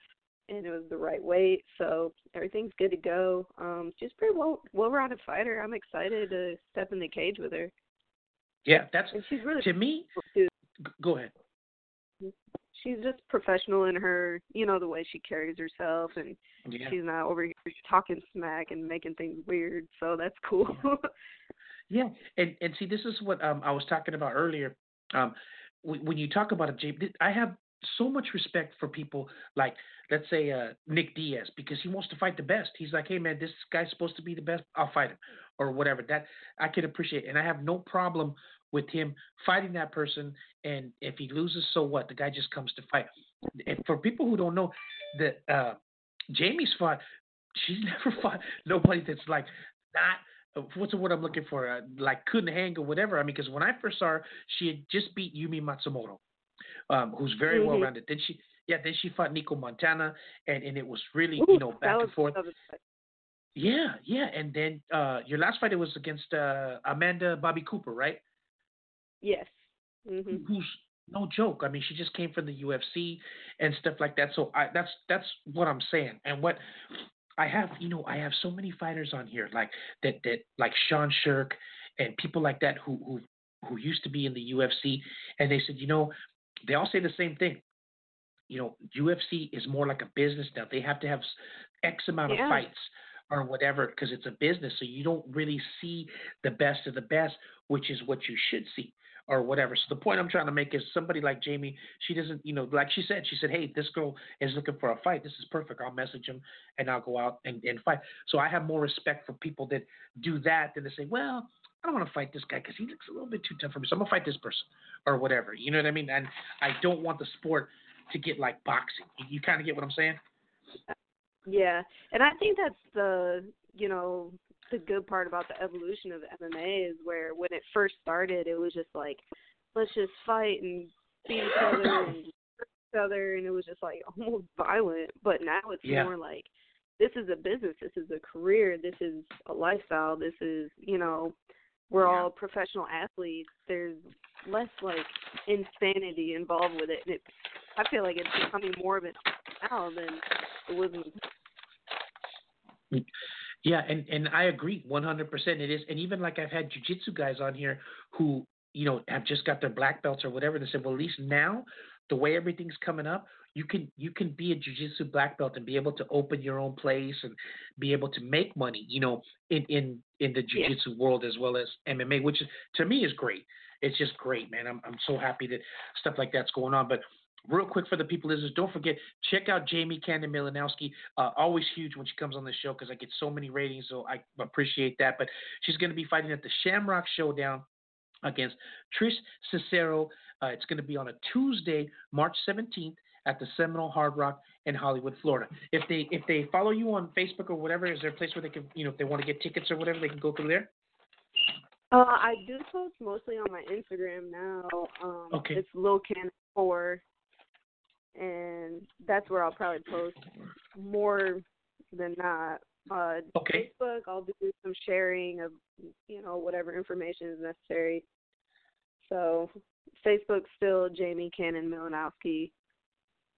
Speaker 5: And it was the right weight, so everything's good to go. Um, she's pretty well well rounded fighter. I'm excited to step in the cage with her.
Speaker 3: yeah, that's
Speaker 5: And she's really
Speaker 3: to me.
Speaker 5: too.
Speaker 3: Go ahead.
Speaker 5: She's just professional in her, you know, the way she carries herself, and
Speaker 3: Yeah.
Speaker 5: she's not over here talking smack and making things weird. So that's cool.
Speaker 3: Yeah, and and see, this is what um, I was talking about earlier. Um, when, you talk about a J, I have so much respect for people like, let's say, uh, Nick Diaz, because he wants to fight the best. He's like, hey man, this guy's supposed to be the best. I'll fight him, or whatever. That I can appreciate, and I have no problem with him fighting that person. And if he loses, so what? The guy just comes to fight. And for people who don't know, that uh, Jamie's fought. She's never fought nobody that's like not uh, what's the word I'm looking for? Uh, like couldn't hang or whatever. I mean, because when I first saw her, she had just beat Yumi Matsumoto, um, who's very
Speaker 5: Mhm.
Speaker 3: well rounded. Then she, yeah, then she fought Nicco Montaño, and and it was really
Speaker 5: Ooh,
Speaker 3: you know back
Speaker 5: was,
Speaker 3: and forth. Yeah, yeah, and then uh, your last fight it was against uh, Amanda Bobby Cooper, right?
Speaker 5: Yes. hmm
Speaker 3: Who's no joke. I mean, she just came from the UFC and stuff like that. So I, that's that's what I'm saying. And what I have, you know, I have so many fighters on here like that that like Sean Sherk and people like that who who who used to be in the UFC, and they said, you know, they all say the same thing. You know, UFC is more like a business now. They have to have X amount
Speaker 5: Yeah.
Speaker 3: of fights or whatever because it's a business. So you don't really see the best of the best, which is what you should see or whatever. So the point I'm trying to make is somebody like Jamie, she doesn't, you know, like she said, she said, hey, this girl is looking for a fight. This is perfect. I'll message him and I'll go out and, and fight. So I have more respect for people that do that than to say, well, I don't want to fight this guy because he looks a little bit too tough for me. So I'm gonna fight this person or whatever. You know what I mean? And I don't want the sport to get like boxing. You, you kind of get what I'm saying?
Speaker 5: Yeah, and I think that's the you know the good part about the evolution of MMA is where when it first started, it was just like let's just fight and beat each other and hurt each other, and it was just like almost violent. But now it's
Speaker 3: Yeah.
Speaker 5: more like this is a business, this is a career, this is a lifestyle, this is you know we're
Speaker 3: Yeah.
Speaker 5: all professional athletes. There's less like insanity involved with it. And it I feel like it's becoming more of an now than it was
Speaker 3: Yeah, and and I agree 100%. It is, and even like I've had jujitsu guys on here who you know have just got their black belts or whatever. They said, well, at least now the way everything's coming up, you can you can be a jujitsu black belt and be able to open your own place and be able to make money. You know, in in in the
Speaker 5: Yeah.
Speaker 3: jujitsu world as well as MMA, which is, to me is great. It's just great, man. I'm I'm so happy that stuff like that's going on. But real quick for the people listeners, don't forget check out Jamie Cannon Milanowski. Uh, always huge when she comes on the show because I get so many ratings, so I appreciate that. But she's going to be fighting at the Shamrock Showdown against Trish Cicero. Uh, it's going to be on a Tuesday, March 17th at the Seminole Hard Rock in Hollywood, Florida. If they if they follow you on Facebook or whatever, is there a place where they can you know if they want to get tickets or whatever, they can go through there?
Speaker 5: Uh, I do post mostly on my Instagram now. Um,
Speaker 3: Okay.
Speaker 5: It's Lil Cannon Four, and that's where I'll probably post more than not. Uh,
Speaker 3: Okay.
Speaker 5: Facebook, I'll do some sharing of you know whatever information is necessary. So Facebook still Jamie Cannon Milanowski,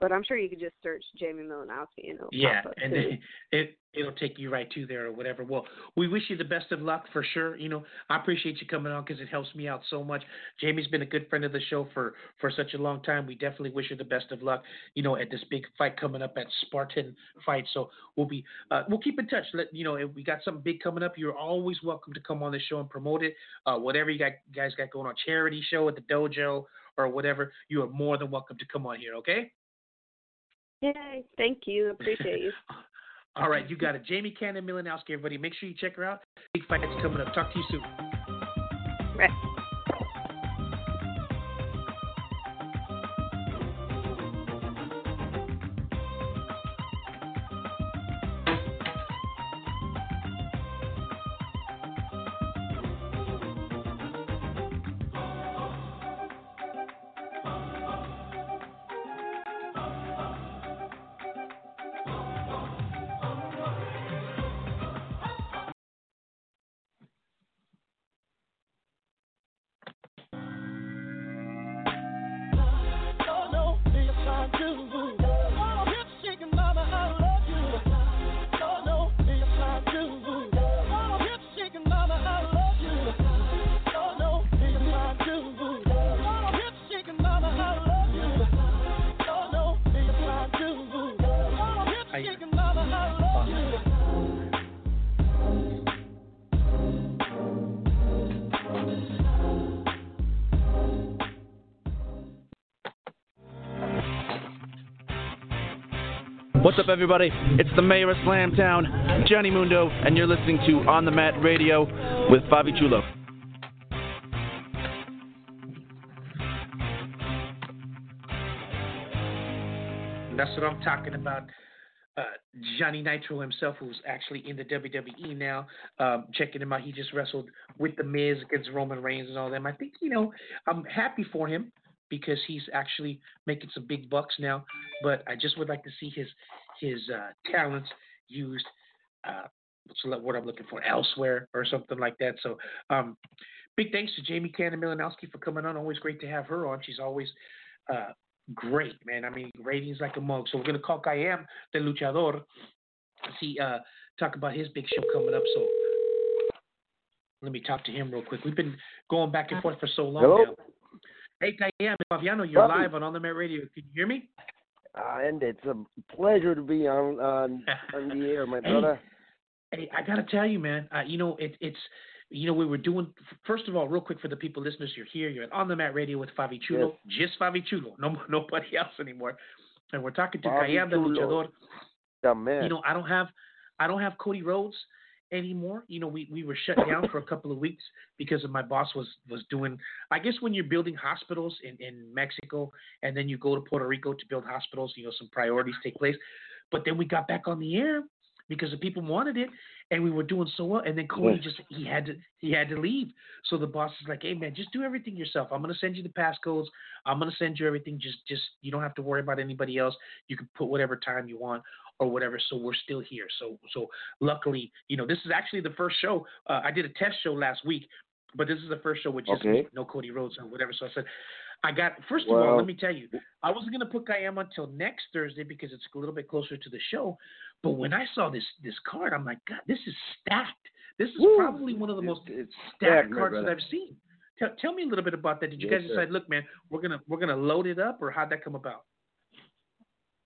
Speaker 5: but I'm sure you could just search Jamie Milanowski and it'll
Speaker 3: Yeah,
Speaker 5: pop up
Speaker 3: and then it it'll take you right to there or whatever. Well, we wish you the best of luck for sure. You know, I appreciate you coming on because it helps me out so much. Jamie's been a good friend of the show for for such a long time. We definitely wish you the best of luck. You know, at this big fight coming up at Spartan Fight. So we'll be uh, we'll keep in touch. Let you know if we got something big coming up. You're always welcome to come on the show and promote it. Uh, whatever you got guys got going on, charity show at the dojo or whatever. You are more than welcome to come on here. Okay.
Speaker 5: Yay! Thank you. Appreciate you.
Speaker 3: All right, you got it. Jamie Cannon Milanowski, everybody. Make sure you check her out. Big fight's coming up. Talk to you soon.
Speaker 5: Right.
Speaker 2: What's up, everybody? It's the mayor of Slamtown, Johnny Mundo, and you're listening to On the Mat Radio with Fabi Chulo.
Speaker 3: That's what I'm talking about. Uh, Johnny Nitro himself, who's actually in the WWE now, um, checking him out. He just wrestled with The Miz against Roman Reigns and all them. I think, you know, I'm happy for him because he's actually making some big bucks now. But I just would like to see his his uh, talents used. Uh, what's the word I'm looking for? Elsewhere or something like that. So, um, big thanks to Jamie Cannon Milanowski for coming on. Always great to have her on. She's always uh, great, man. I mean, ratings like a mug. So we're gonna call Kayam the Luchador. See, uh, talk about his big show coming up. So let me talk to him real quick. We've been going back and forth for so long
Speaker 6: Hello?
Speaker 3: now. Hey, Kayam, Fabiano, you're live on On the Mat Radio. Can you hear me?
Speaker 6: Uh, and it's a pleasure to be on on, on the air, my brother.
Speaker 3: Hey, I gotta tell you, man. Uh, you know, it, it's you know we were doing. First of all, real quick for the people listeners, you're here. You're on the Mat Radio with Fabi Chulo, just Fabi Chulo, no nobody else anymore. And we're talking to
Speaker 6: Fabi
Speaker 3: Kayam the Luchador.
Speaker 6: The man.
Speaker 3: you know, I don't have I don't have Cody Rhodes anymore. You know, we, we were shut down for a couple of weeks because of my boss was was doing I guess when you're building hospitals in, in Mexico and then you go to Puerto Rico to build hospitals, you know, some priorities take place. But then we got back on the air because the people wanted it and we were doing so well and then Cody just he had to he had to leave. So the boss is like, Hey man, just do everything yourself. I'm gonna send you the passcodes. I'm gonna send you everything. Just just you don't have to worry about anybody else. You can put whatever time you want or whatever. So we're still here. So so luckily, you know, this is actually the first show. Uh, I did a test show last week, but this is the first show with just
Speaker 6: Okay.
Speaker 3: no Cody Rhodes or whatever. So I said, I got first of all, let me tell you, I wasn't gonna put Kayama until next Thursday because it's a little bit closer to the show. But when I saw this this card, I'm like, God, this is stacked. This is
Speaker 6: Woo!
Speaker 3: probably one of the most stacked
Speaker 6: stacked,
Speaker 3: cards that. I've seen. Tell, tell me a little bit about that. Did you
Speaker 6: Yes,
Speaker 3: guys
Speaker 6: sir.
Speaker 3: decide, look, man, we're gonna we're gonna load it up, or how'd that come about?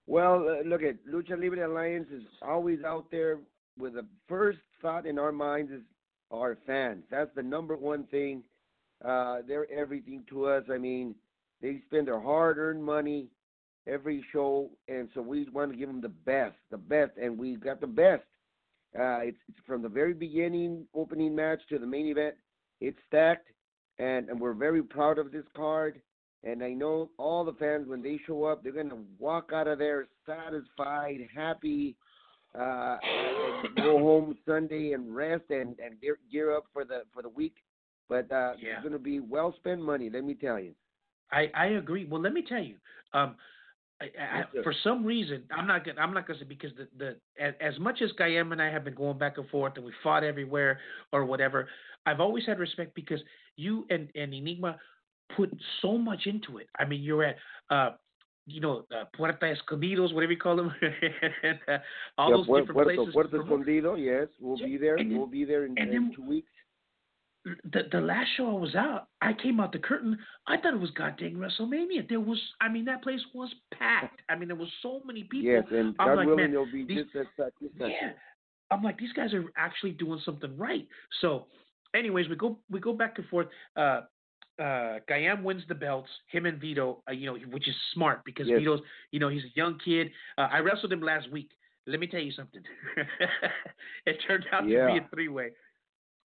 Speaker 6: Well, uh, look at Lucha Libre Alliance is always out there with the first thought in our minds is our fans. That's the number one thing. Uh, they're everything to us. I mean, they spend their hard-earned money every show, and so we want to give them the best, the best, and we got the best. Uh, it's, it's from the very beginning, opening match to the main event. It's stacked, and, and we're very proud of this card. And I know all the fans when they show up, they're gonna walk out of there satisfied, happy, uh, and go home Sunday and rest and and gear, gear up for the for the week. But uh,
Speaker 3: Yeah.
Speaker 6: it's gonna be well spent money. Let me tell you.
Speaker 3: I, I agree. Well, let me tell you. Um, I, I,
Speaker 6: Yes,
Speaker 3: for some reason, I'm not gonna I'm not gonna say because the the as, as much as Kayam and I have been going back and forth and we fought everywhere or whatever, I've always had respect because you and and Enigma put so much into it. I mean, you're at uh, you know, uh, Puerta Escondidos, whatever you call them, and uh, all
Speaker 6: Yeah,
Speaker 3: those
Speaker 6: Puerto,
Speaker 3: different places. to
Speaker 6: Puerto. Escondido, yes, we'll
Speaker 3: Yeah,
Speaker 6: be there.
Speaker 3: and
Speaker 6: we'll be there in, in
Speaker 3: then-
Speaker 6: two weeks.
Speaker 3: the the last show I was out, I came out the curtain. I thought it was goddamn WrestleMania. There was, I mean, that place was packed. I mean, there was so many people.
Speaker 6: Yes, and
Speaker 3: I'm
Speaker 6: God
Speaker 3: like,
Speaker 6: willing, there'll be
Speaker 3: these-
Speaker 6: just as such.
Speaker 3: Yeah, I'm like, these guys are actually doing something right. So, anyways, we go we go back and forth. Uh, uh, Kayam wins the belts. Him and Vito, uh, you know, which is smart because
Speaker 6: Yes.
Speaker 3: Vito's, you know, he's a young kid. Uh, I wrestled him last week. Let me tell you something. it turned out to be a three way.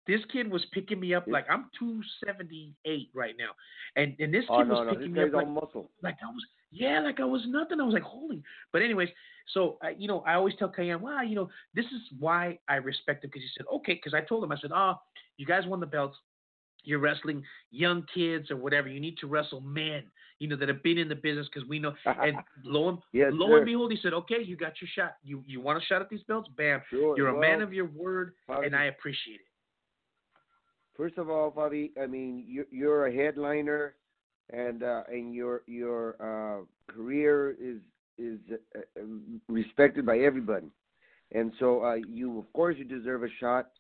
Speaker 3: This kid was picking me up like I'm 278 right now, and and this kid
Speaker 6: Oh
Speaker 3: was
Speaker 6: no, no,
Speaker 3: picking
Speaker 6: this
Speaker 3: me up like
Speaker 6: muscle.
Speaker 3: like I was yeah, like I was nothing. I was like holy. But anyways, so uh, you know, I always tell Kayam, wow, you know, this is why I respect him because he said okay, because I told him I said, oh, you guys won the belts. You're wrestling young kids or whatever. You need to wrestle men, you know, that have been in the business because we know. And lo and
Speaker 6: Yes,
Speaker 3: lo
Speaker 6: sir.
Speaker 3: and behold, he said, okay, you got your shot. You you want a shot at these belts? Bam.
Speaker 6: Sure.
Speaker 3: You're a man of your word,
Speaker 6: Fabi,
Speaker 3: and I appreciate it.
Speaker 6: First of all, Bobby, I mean you're, you're a headliner, and uh, and your your uh, career is is uh, uh, respected by everybody, and so uh, you of course you deserve a shot.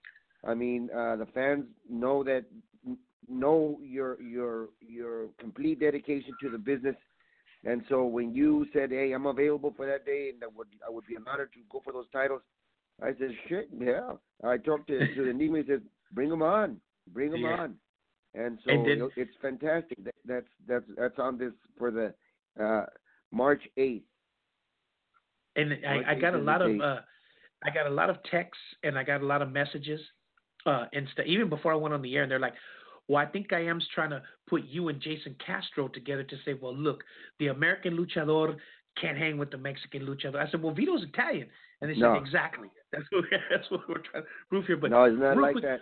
Speaker 6: I mean uh, the fans know that know your your your complete dedication to the business. And so when you said, "Hey, I'm available for that day," and I would I would be honored to go for those titles, I said, "Shit, yeah." I talked to to the Enigma. He said, "Bring them on, bring them
Speaker 3: Yeah.
Speaker 6: on." And so
Speaker 3: And then-
Speaker 6: it's fantastic. That, that's that's that's on this for the uh, March eighth.
Speaker 3: and
Speaker 6: March
Speaker 3: I, I got a
Speaker 6: 8th is
Speaker 3: lot of uh, I got a lot of texts and I got a lot of messages, uh, and st- even before I went on the air, and they're like, "Well, I think I am's trying to put you and Jason Castro together to say, well, look, the American luchador can't hang with the Mexican luchador." I said, "Well, Vito's Italian," and they said,
Speaker 6: No.
Speaker 3: "Exactly. That's what that's what we're trying to prove here." But
Speaker 6: no, it's not like
Speaker 3: quick-
Speaker 6: that.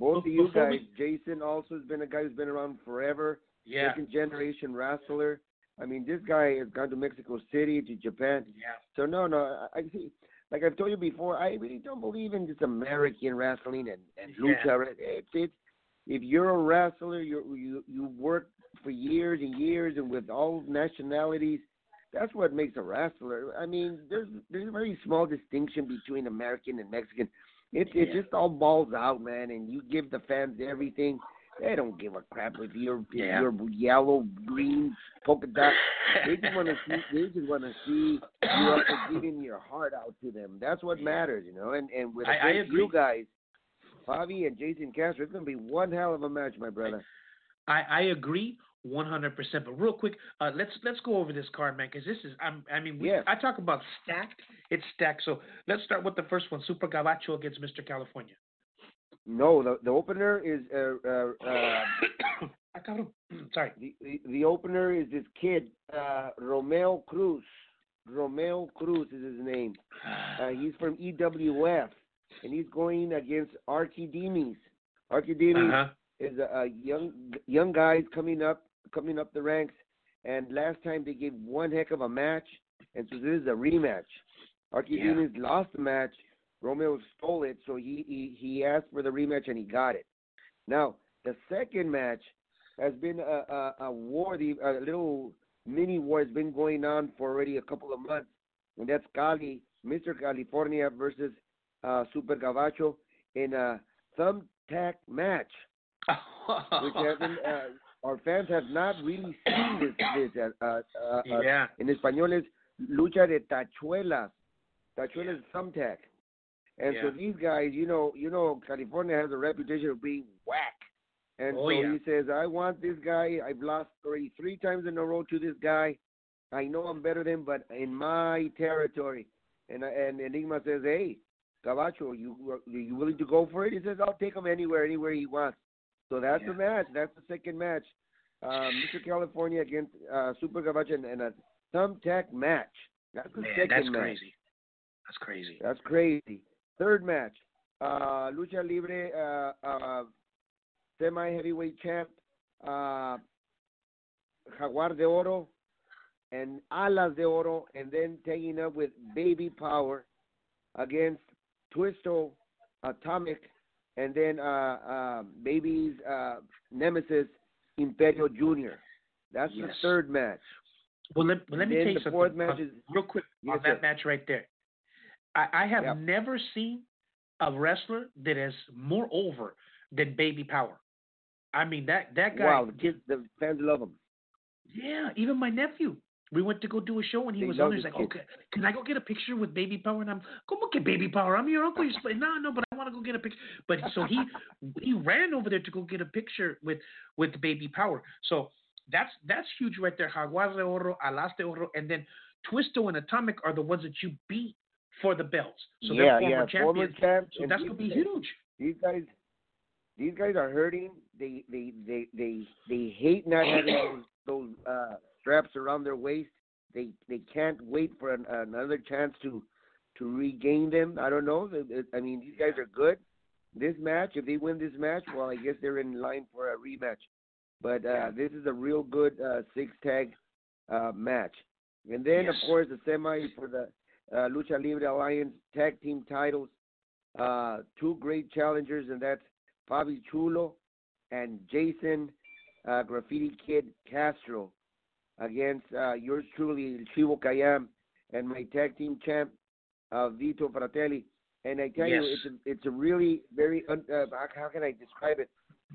Speaker 6: Oh,
Speaker 3: Both
Speaker 6: of you
Speaker 3: oh,
Speaker 6: guys,
Speaker 3: we-
Speaker 6: Jason also has been a guy who's been around forever.
Speaker 3: yeah,
Speaker 6: Second generation wrestler. I mean, this guy has gone to Mexico City, to Japan.
Speaker 3: yeah,
Speaker 6: So no, no, I see. Like I've told you before, I really don't believe in this American wrestling and and
Speaker 3: Yeah.
Speaker 6: lucha. it's if you're a wrestler, you you you work for years and years and with all nationalities. That's what makes a wrestler. I mean, there's there's a very small distinction between American and Mexican. It it
Speaker 3: Yeah.
Speaker 6: just all balls out, man, and you give the fans everything. They don't give a crap if you're if you're yellow, green, polka dot. They just want to see. They just want to see you up for giving your heart out to them. That's what matters, you know. And and with
Speaker 3: I- I
Speaker 6: you guys, Bobby and Jason Castro, it's gonna be one hell of a match, my brother.
Speaker 3: I, I agree 100%. But real quick, uh, let's let's go over this card, man, because this is I'm, I mean, we,
Speaker 6: Yes.
Speaker 3: I talk about stacked. It's stacked. So let's start with the first one: Super Gabacho against Mr. California.
Speaker 6: No, the the opener is uh, uh, uh,
Speaker 3: I got him. Sorry.
Speaker 6: the, the the opener is this kid uh, Romeo Cruz. Romeo Cruz is his name. Uh, he's from EWF, and he's going against Archidemes. Archidemes
Speaker 3: Uh-huh.
Speaker 6: is a, a young young guys coming up coming up the ranks. And last time they gave one heck of a match, and so this is a rematch. Archidemes lost the match. Romeo stole it, so he, he he asked for the rematch and he got it. Now the second match has been a a, a war, the a little mini war has been going on for already a couple of months, and that's Cali, Mr. California versus uh, Super Gabacho in a thumbtack match which hasn't, uh, our fans have not really seen this. this uh, uh, uh, uh,
Speaker 3: yeah.
Speaker 6: in español es lucha de tachuelas. Tachuelas is thumbtack. And so these guys, you know, you know, California has a reputation of being whack. And
Speaker 3: Oh,
Speaker 6: so
Speaker 3: yeah.
Speaker 6: he says, I want this guy. I've lost already three times in a row to this guy. I know I'm better than, but in my territory. And and Enigma says, "Hey, Camacho, you you willing to go for it?" He says, "I'll take him anywhere, anywhere he wants." So that's
Speaker 3: Yeah.
Speaker 6: the match. That's the second match. Um, Mr. California against uh, Super Camacho and, and a thumbtack match. That's the
Speaker 3: Man,
Speaker 6: second
Speaker 3: that's
Speaker 6: match.
Speaker 3: crazy. That's crazy.
Speaker 6: That's crazy. Third match, uh, Lucha Libre uh, uh, semi heavyweight champ, uh, Jaguar de Oro and Alas de Oro, and then taking up with Baby Power against Twisto Atomic, and then uh, uh, Baby's uh, nemesis Imperio Jr. That's the third match.
Speaker 3: Well, let, well, let me tell you
Speaker 6: the
Speaker 3: something.
Speaker 6: fourth match is-
Speaker 3: real quick
Speaker 6: Yes,
Speaker 3: on that
Speaker 6: sir.
Speaker 3: match right there. I, I have
Speaker 6: Yep.
Speaker 3: never seen a wrestler that is more over than Baby Power. I mean that that guy.
Speaker 6: Wow, the kids, the fans love him.
Speaker 3: Yeah, even my nephew. We went to go do a show and he
Speaker 6: They
Speaker 3: was on. He's like,
Speaker 6: kid.
Speaker 3: "Okay, can I go get a picture with Baby Power?" And I'm, "Como que Baby Power? I'm your uncle." He's like, "No, no, but I want to go get a picture." But so he he ran over there to go get a picture with with Baby Power. So that's that's huge right there. Jaguar de Oro, Alas de Oro, and then Twisto and Atomic are the ones that you beat for the belts. So
Speaker 6: yeah,
Speaker 3: they're former
Speaker 6: yeah,
Speaker 3: champions.
Speaker 6: former champs.
Speaker 3: so that's gonna be huge.
Speaker 6: These guys, these guys are hurting. They they they they they hate not having those those uh, straps around their waist. They they can't wait for an, another chance to to regain them. I don't know. I mean, these guys are good. This match, if they win this match, well, I guess they're in line for a rematch. But uh, this is a real good uh, six tag uh, match. And then,
Speaker 3: Yes.
Speaker 6: of course, the semi for the uh, Lucha Libre Alliance tag team titles. Uh, two great challengers, and that's Fabi Chulo and Jason uh, Graffiti Kid Castro against uh, yours truly, Chivo Kayam, and my tag team champ, uh, Vito Fratelli. And I tell you, it's a, it's a really very un- uh, how, can I describe it?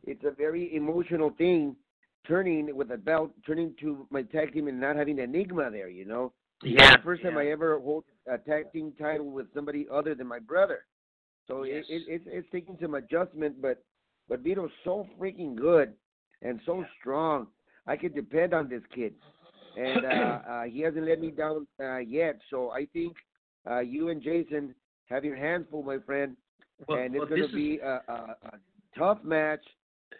Speaker 6: It's a very emotional thing, turning with a belt, turning to my tag team and not having Enigma there. You know,
Speaker 3: Yeah,
Speaker 6: the first time I ever hold a tag team title with somebody other than my brother. So
Speaker 3: Yes.
Speaker 6: it, it, it's it's taking some adjustment, but but Vito's so freaking good and so strong. I can depend on this kid, and uh, uh, he hasn't let me down uh, yet. So I think uh, you and Jason have your hands full, my friend,
Speaker 3: Well,
Speaker 6: and it's
Speaker 3: well,
Speaker 6: going to
Speaker 3: is-
Speaker 6: be a, a, a tough match,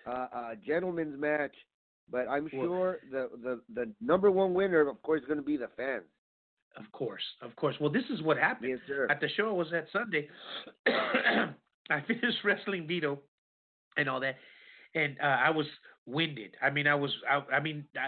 Speaker 6: uh, a gentleman's match. But I'm
Speaker 3: Well-
Speaker 6: sure the, the the number one winner, of course, is going to be the fans.
Speaker 3: Of course, of course. Well, this is what happened.
Speaker 6: Yes, sir.
Speaker 3: At the show I was at Sunday, I finished wrestling Vito and all that, and uh, I was winded. I mean, I was, I, I mean, I,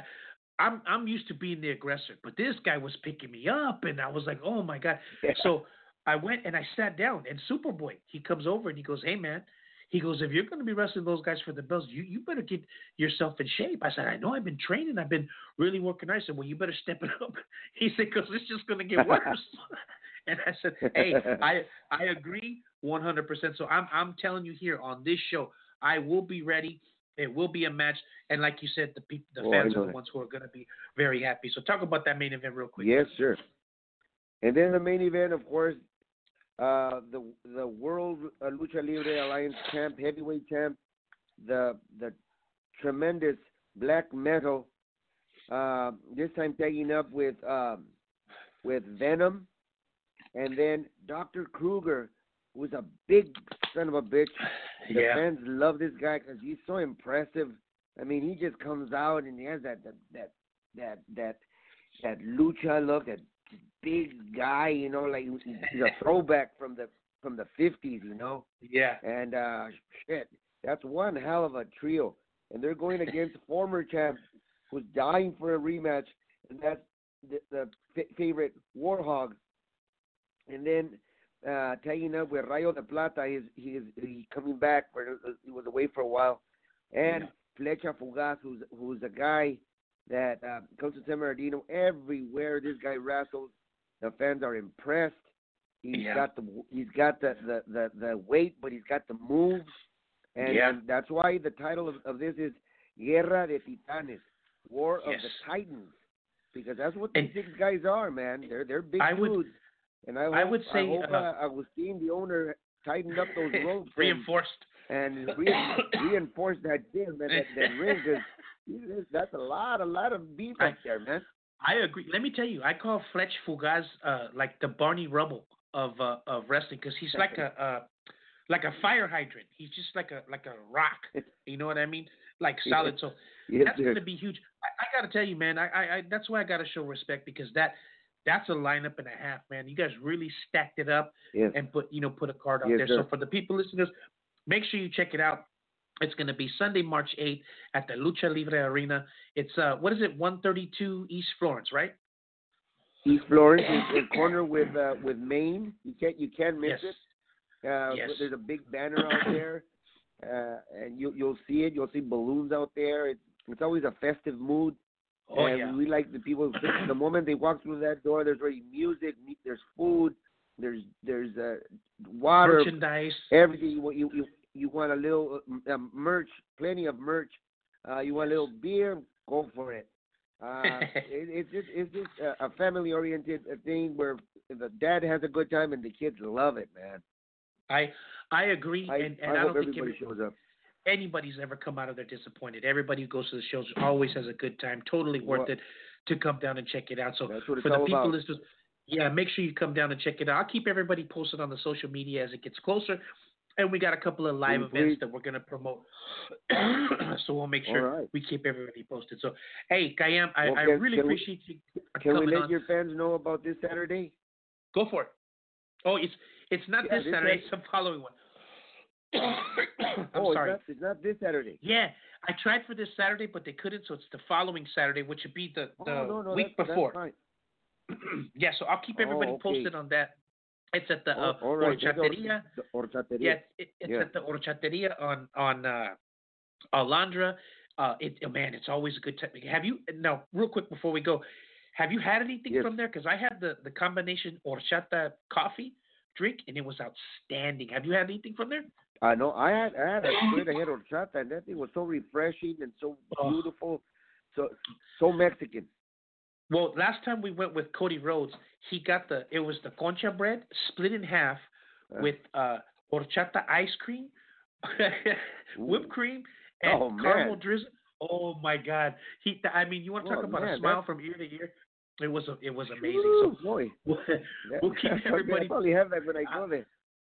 Speaker 3: I'm I'm used to being the aggressor, but this guy was picking me up, and I was like, oh my god. So I went and I sat down, and Superboy he comes over and he goes, hey man. He goes, if you're going to be wrestling those guys for the belts, you, you better get yourself in shape. I said, I know I've been training. I've been really working. I said, well, you better step it up. He said, because it's just going to get worse. and I said, hey, I I agree 100%. So I'm I'm telling you here on this show, I will be ready. It will be a match, and like you said, the people, the
Speaker 6: Oh,
Speaker 3: fans are the ones who are going to be very happy. So talk about that main event real quick.
Speaker 6: Yes, sir. And then the main event, of course, uh, the the World uh, Lucha Libre Alliance champ, heavyweight champ, the the tremendous black metal. Uh, this time tagging up with um, with Venom, and then Doctor Kruger, who's a big son of a bitch. The
Speaker 3: Yeah.
Speaker 6: fans love this guy because he's so impressive. I mean, he just comes out and he has that that that that that, that lucha look, that big guy, you know, like he's a throwback from the from the fifties, you know.
Speaker 3: Yeah.
Speaker 6: And uh shit, that's one hell of a trio. And they're going against former champ who's dying for a rematch, and that's the, the f- favorite Warhog. And then uh tagging up with Rayo de Plata, he's he is he coming back Where he was away for a while, and Flecha Fugaz, who's who's a guy that uh, comes to San Bernardino everywhere. This guy wrestles. The fans are impressed. He's
Speaker 3: Yeah.
Speaker 6: got the he's got the, the the the weight, but he's got the moves, and,
Speaker 3: Yeah.
Speaker 6: and that's why the title of, of this is Guerra de Titanes, War
Speaker 3: Yes.
Speaker 6: of the Titans, because that's what these
Speaker 3: And-
Speaker 6: six guys are, man. They're they're big
Speaker 3: I would-
Speaker 6: dudes, and I
Speaker 3: I would say,
Speaker 6: hope
Speaker 3: uh,
Speaker 6: uh, Agustin, the owner, tightened up those ropes
Speaker 3: Reinforced.
Speaker 6: and re- reinforced that gym and that, that ring 'cause that's a lot, a lot of beef
Speaker 3: I-
Speaker 6: up there, man.
Speaker 3: I agree. Let me tell you, I call Fletch Fugaz uh, like the Barney Rubble of uh, of wrestling because he's like a uh, like a fire hydrant. He's just like a like a rock. You know what I mean? Like solid. So
Speaker 6: Yes,
Speaker 3: that's going to be huge. I, I got to tell you, man. I, I, I that's why I got to show respect because that that's a lineup and a half, man. You guys really stacked it up
Speaker 6: Yes.
Speaker 3: and put you know put a card out
Speaker 6: Yes,
Speaker 3: there.
Speaker 6: sir.
Speaker 3: So for the people listeners, make sure you check it out. It's going to be Sunday, March 8th at the Lucha Libre Arena. It's uh what is it? 132 East Florence, right?
Speaker 6: East Florence is in corner with uh, with Maine. You can't you can't miss
Speaker 3: Yes.
Speaker 6: it. Uh,
Speaker 3: Yes.
Speaker 6: There's a big banner out there, uh, and you you'll see it. You'll see balloons out there. It's it's always a festive mood.
Speaker 3: Oh
Speaker 6: and
Speaker 3: yeah.
Speaker 6: we like the people. The moment they walk through that door, there's already music. mu- There's food. There's there's uh, water.
Speaker 3: Merchandise.
Speaker 6: Everything you want. You you you want a little uh, um, merch. Plenty of merch. Uh, you want a little beer? Go for it. Uh, it, it's just it's just a, a family oriented thing where the dad has a good time and the kids love it, man.
Speaker 3: I I agree,
Speaker 6: I,
Speaker 3: and, and
Speaker 6: I
Speaker 3: I, don't think
Speaker 6: everybody
Speaker 3: every-
Speaker 6: shows up.
Speaker 3: Anybody's ever come out of there disappointed. Everybody who goes to the shows always has a good time. Totally worth
Speaker 6: Well-
Speaker 3: it to come down and check it out. So
Speaker 6: That's what it's
Speaker 3: for the people
Speaker 6: about.
Speaker 3: listeners, yeah, make sure you come down and check it out. I'll keep everybody posted on the social media as it gets closer. And we got a couple of live
Speaker 6: Please,
Speaker 3: events that we're gonna promote. so we'll make sure
Speaker 6: right.
Speaker 3: we keep everybody posted. So hey, Kayam, I,
Speaker 6: Well,
Speaker 3: I really
Speaker 6: can we-
Speaker 3: appreciate you
Speaker 6: Can we let
Speaker 3: on.
Speaker 6: your fans know about this Saturday?
Speaker 3: Go for it. Oh, it's it's not
Speaker 6: Yeah,
Speaker 3: this Saturday,
Speaker 6: Sat-
Speaker 3: it's the following one. I'm
Speaker 6: oh,
Speaker 3: sorry.
Speaker 6: It's, not, it's not this Saturday.
Speaker 3: Yeah, I tried for this Saturday, but they couldn't, so it's the following Saturday, which would be the, the
Speaker 6: oh, no, no,
Speaker 3: week
Speaker 6: that's,
Speaker 3: before.
Speaker 6: That's
Speaker 3: yeah, so I'll keep everybody
Speaker 6: Oh, okay.
Speaker 3: posted on that. It's at the uh,
Speaker 6: Oh, right. that's
Speaker 3: Horchateria.
Speaker 6: the Horchateria.
Speaker 3: Yeah, it's, it's
Speaker 6: Yeah.
Speaker 3: at the Horchateria on on uh, Alondra. Uh, it oh, man, it's always a good time. Have you now, real quick before we go? Have you had anything
Speaker 6: Yes.
Speaker 3: from there? Because I had the the combination horchata coffee drink, and it was outstanding. Have you had anything from there?
Speaker 6: I know. I had I had a straight ahead horchata, and that thing was so refreshing and so
Speaker 3: Oh.
Speaker 6: beautiful, so so Mexican.
Speaker 3: Well, last time we went with Cody Rhodes, he got the it was the concha bread split in half
Speaker 6: Uh,
Speaker 3: with uh horchata ice cream, whipped cream, and
Speaker 6: Oh,
Speaker 3: caramel drizzle. Oh my God! He, I mean, you want to talk
Speaker 6: Oh,
Speaker 3: about a smile
Speaker 6: that's-
Speaker 3: from ear to ear? It was a, it was amazing.
Speaker 6: Woo,
Speaker 3: So
Speaker 6: boy,
Speaker 3: we'll, we'll keep
Speaker 6: I
Speaker 3: everybody.
Speaker 6: probably have that when I
Speaker 3: I-
Speaker 6: go there.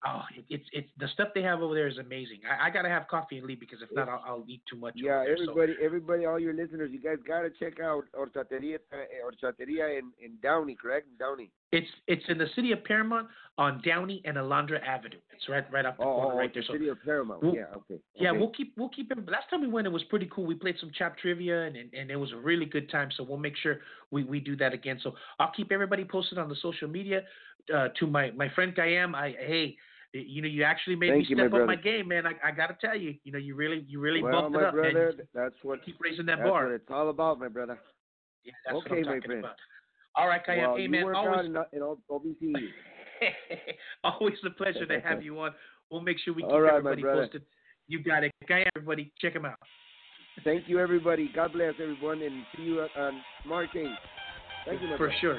Speaker 3: Oh, it, it's it's the stuff they have over there is amazing. I, I gotta have coffee and leave because if not, I'll, I'll eat too much.
Speaker 6: Yeah,
Speaker 3: there, so-
Speaker 6: everybody, everybody, all your listeners, you guys gotta check out Horchateria, uh, Horchateria in in Downey, correct? Downey.
Speaker 3: It's it's in the city of Paramount on Downey and Alondra Avenue. It's right right up the
Speaker 6: Oh,
Speaker 3: corner
Speaker 6: oh,
Speaker 3: right
Speaker 6: the
Speaker 3: there. So
Speaker 6: city of Paramount.
Speaker 3: Well,
Speaker 6: yeah, okay.
Speaker 3: Yeah,
Speaker 6: okay.
Speaker 3: we'll keep we'll keep it. Last time we went, it was pretty cool. We played some chap trivia, and, and and it was a really good time. So we'll make sure we, we do that again. So I'll keep everybody posted on the social media. Uh, to my my friend Kayam, I hey, you know you actually made
Speaker 6: Thank
Speaker 3: me
Speaker 6: you, my
Speaker 3: step up my game, man. I, I gotta tell you, you know you really you really
Speaker 6: well,
Speaker 3: bumped
Speaker 6: my
Speaker 3: it up,
Speaker 6: brother,
Speaker 3: man.
Speaker 6: that's what
Speaker 3: Keep raising that bar.
Speaker 6: what it's all about, my brother.
Speaker 3: Yeah, that's what
Speaker 6: Okay,
Speaker 3: I'm
Speaker 6: my
Speaker 3: talking
Speaker 6: friend.
Speaker 3: about. All right, Kayam.
Speaker 6: well,
Speaker 3: hey man, always
Speaker 6: in, in OBC.
Speaker 3: always a pleasure to have you on. We'll make sure we keep
Speaker 6: right,
Speaker 3: everybody posted. You got it, Kayam. Everybody, check him out.
Speaker 6: Thank you, everybody. God bless everyone, and see you on March 8th. Thank you, my
Speaker 3: For
Speaker 6: brother.
Speaker 3: sure.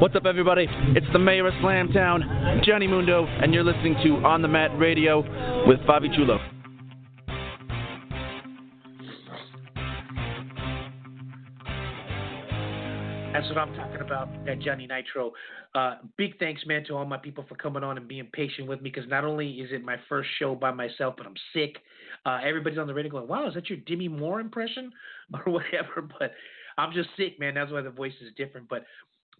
Speaker 2: What's up, everybody? It's the mayor of Slamtown, Johnny Mundo, and you're listening to On the Mat Radio with Fabi Chulo.
Speaker 3: That's what I'm talking about, that Johnny Nitro. Uh, big thanks, man, to all my people for coming on and being patient with me because not only is it my first show by myself, but I'm sick. Uh, everybody's on the radio going, wow, is that your Demi Moore impression or whatever? But I'm just sick, man. That's why the voice is different. But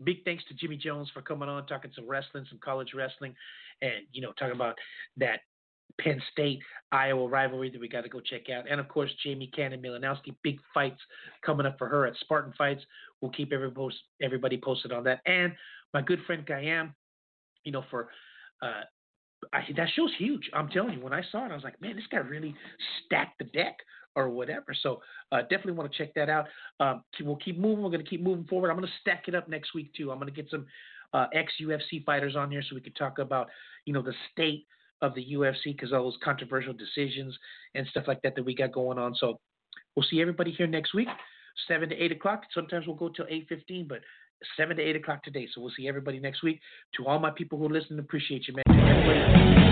Speaker 3: big thanks to Jimmy Jones for coming on, talking some wrestling, some college wrestling, and, you know, talking about that Penn State Iowa rivalry that we got to go check out. And of course, Jamie Cannon Milanowski, big fights coming up for her at Spartan Fights. We'll keep everybody, post, everybody posted on that. And my good friend Kayam, you know, for uh, I, that show's huge. I'm telling you, when I saw it, I was like, man, this guy really stacked the deck or whatever. So uh, definitely want to check that out. Um, we'll keep moving. We're going to keep moving forward. I'm going to stack it up next week too. I'm going to get some uh, ex UFC fighters on here so we can talk about, you know, the state of the UFC because all those controversial decisions and stuff like that that we got going on. So we'll see everybody here next week, seven to eight o'clock. Sometimes we'll go till eight fifteen, but seven to eight o'clock today. So we'll see everybody next week. To all my people who listen, appreciate you, man.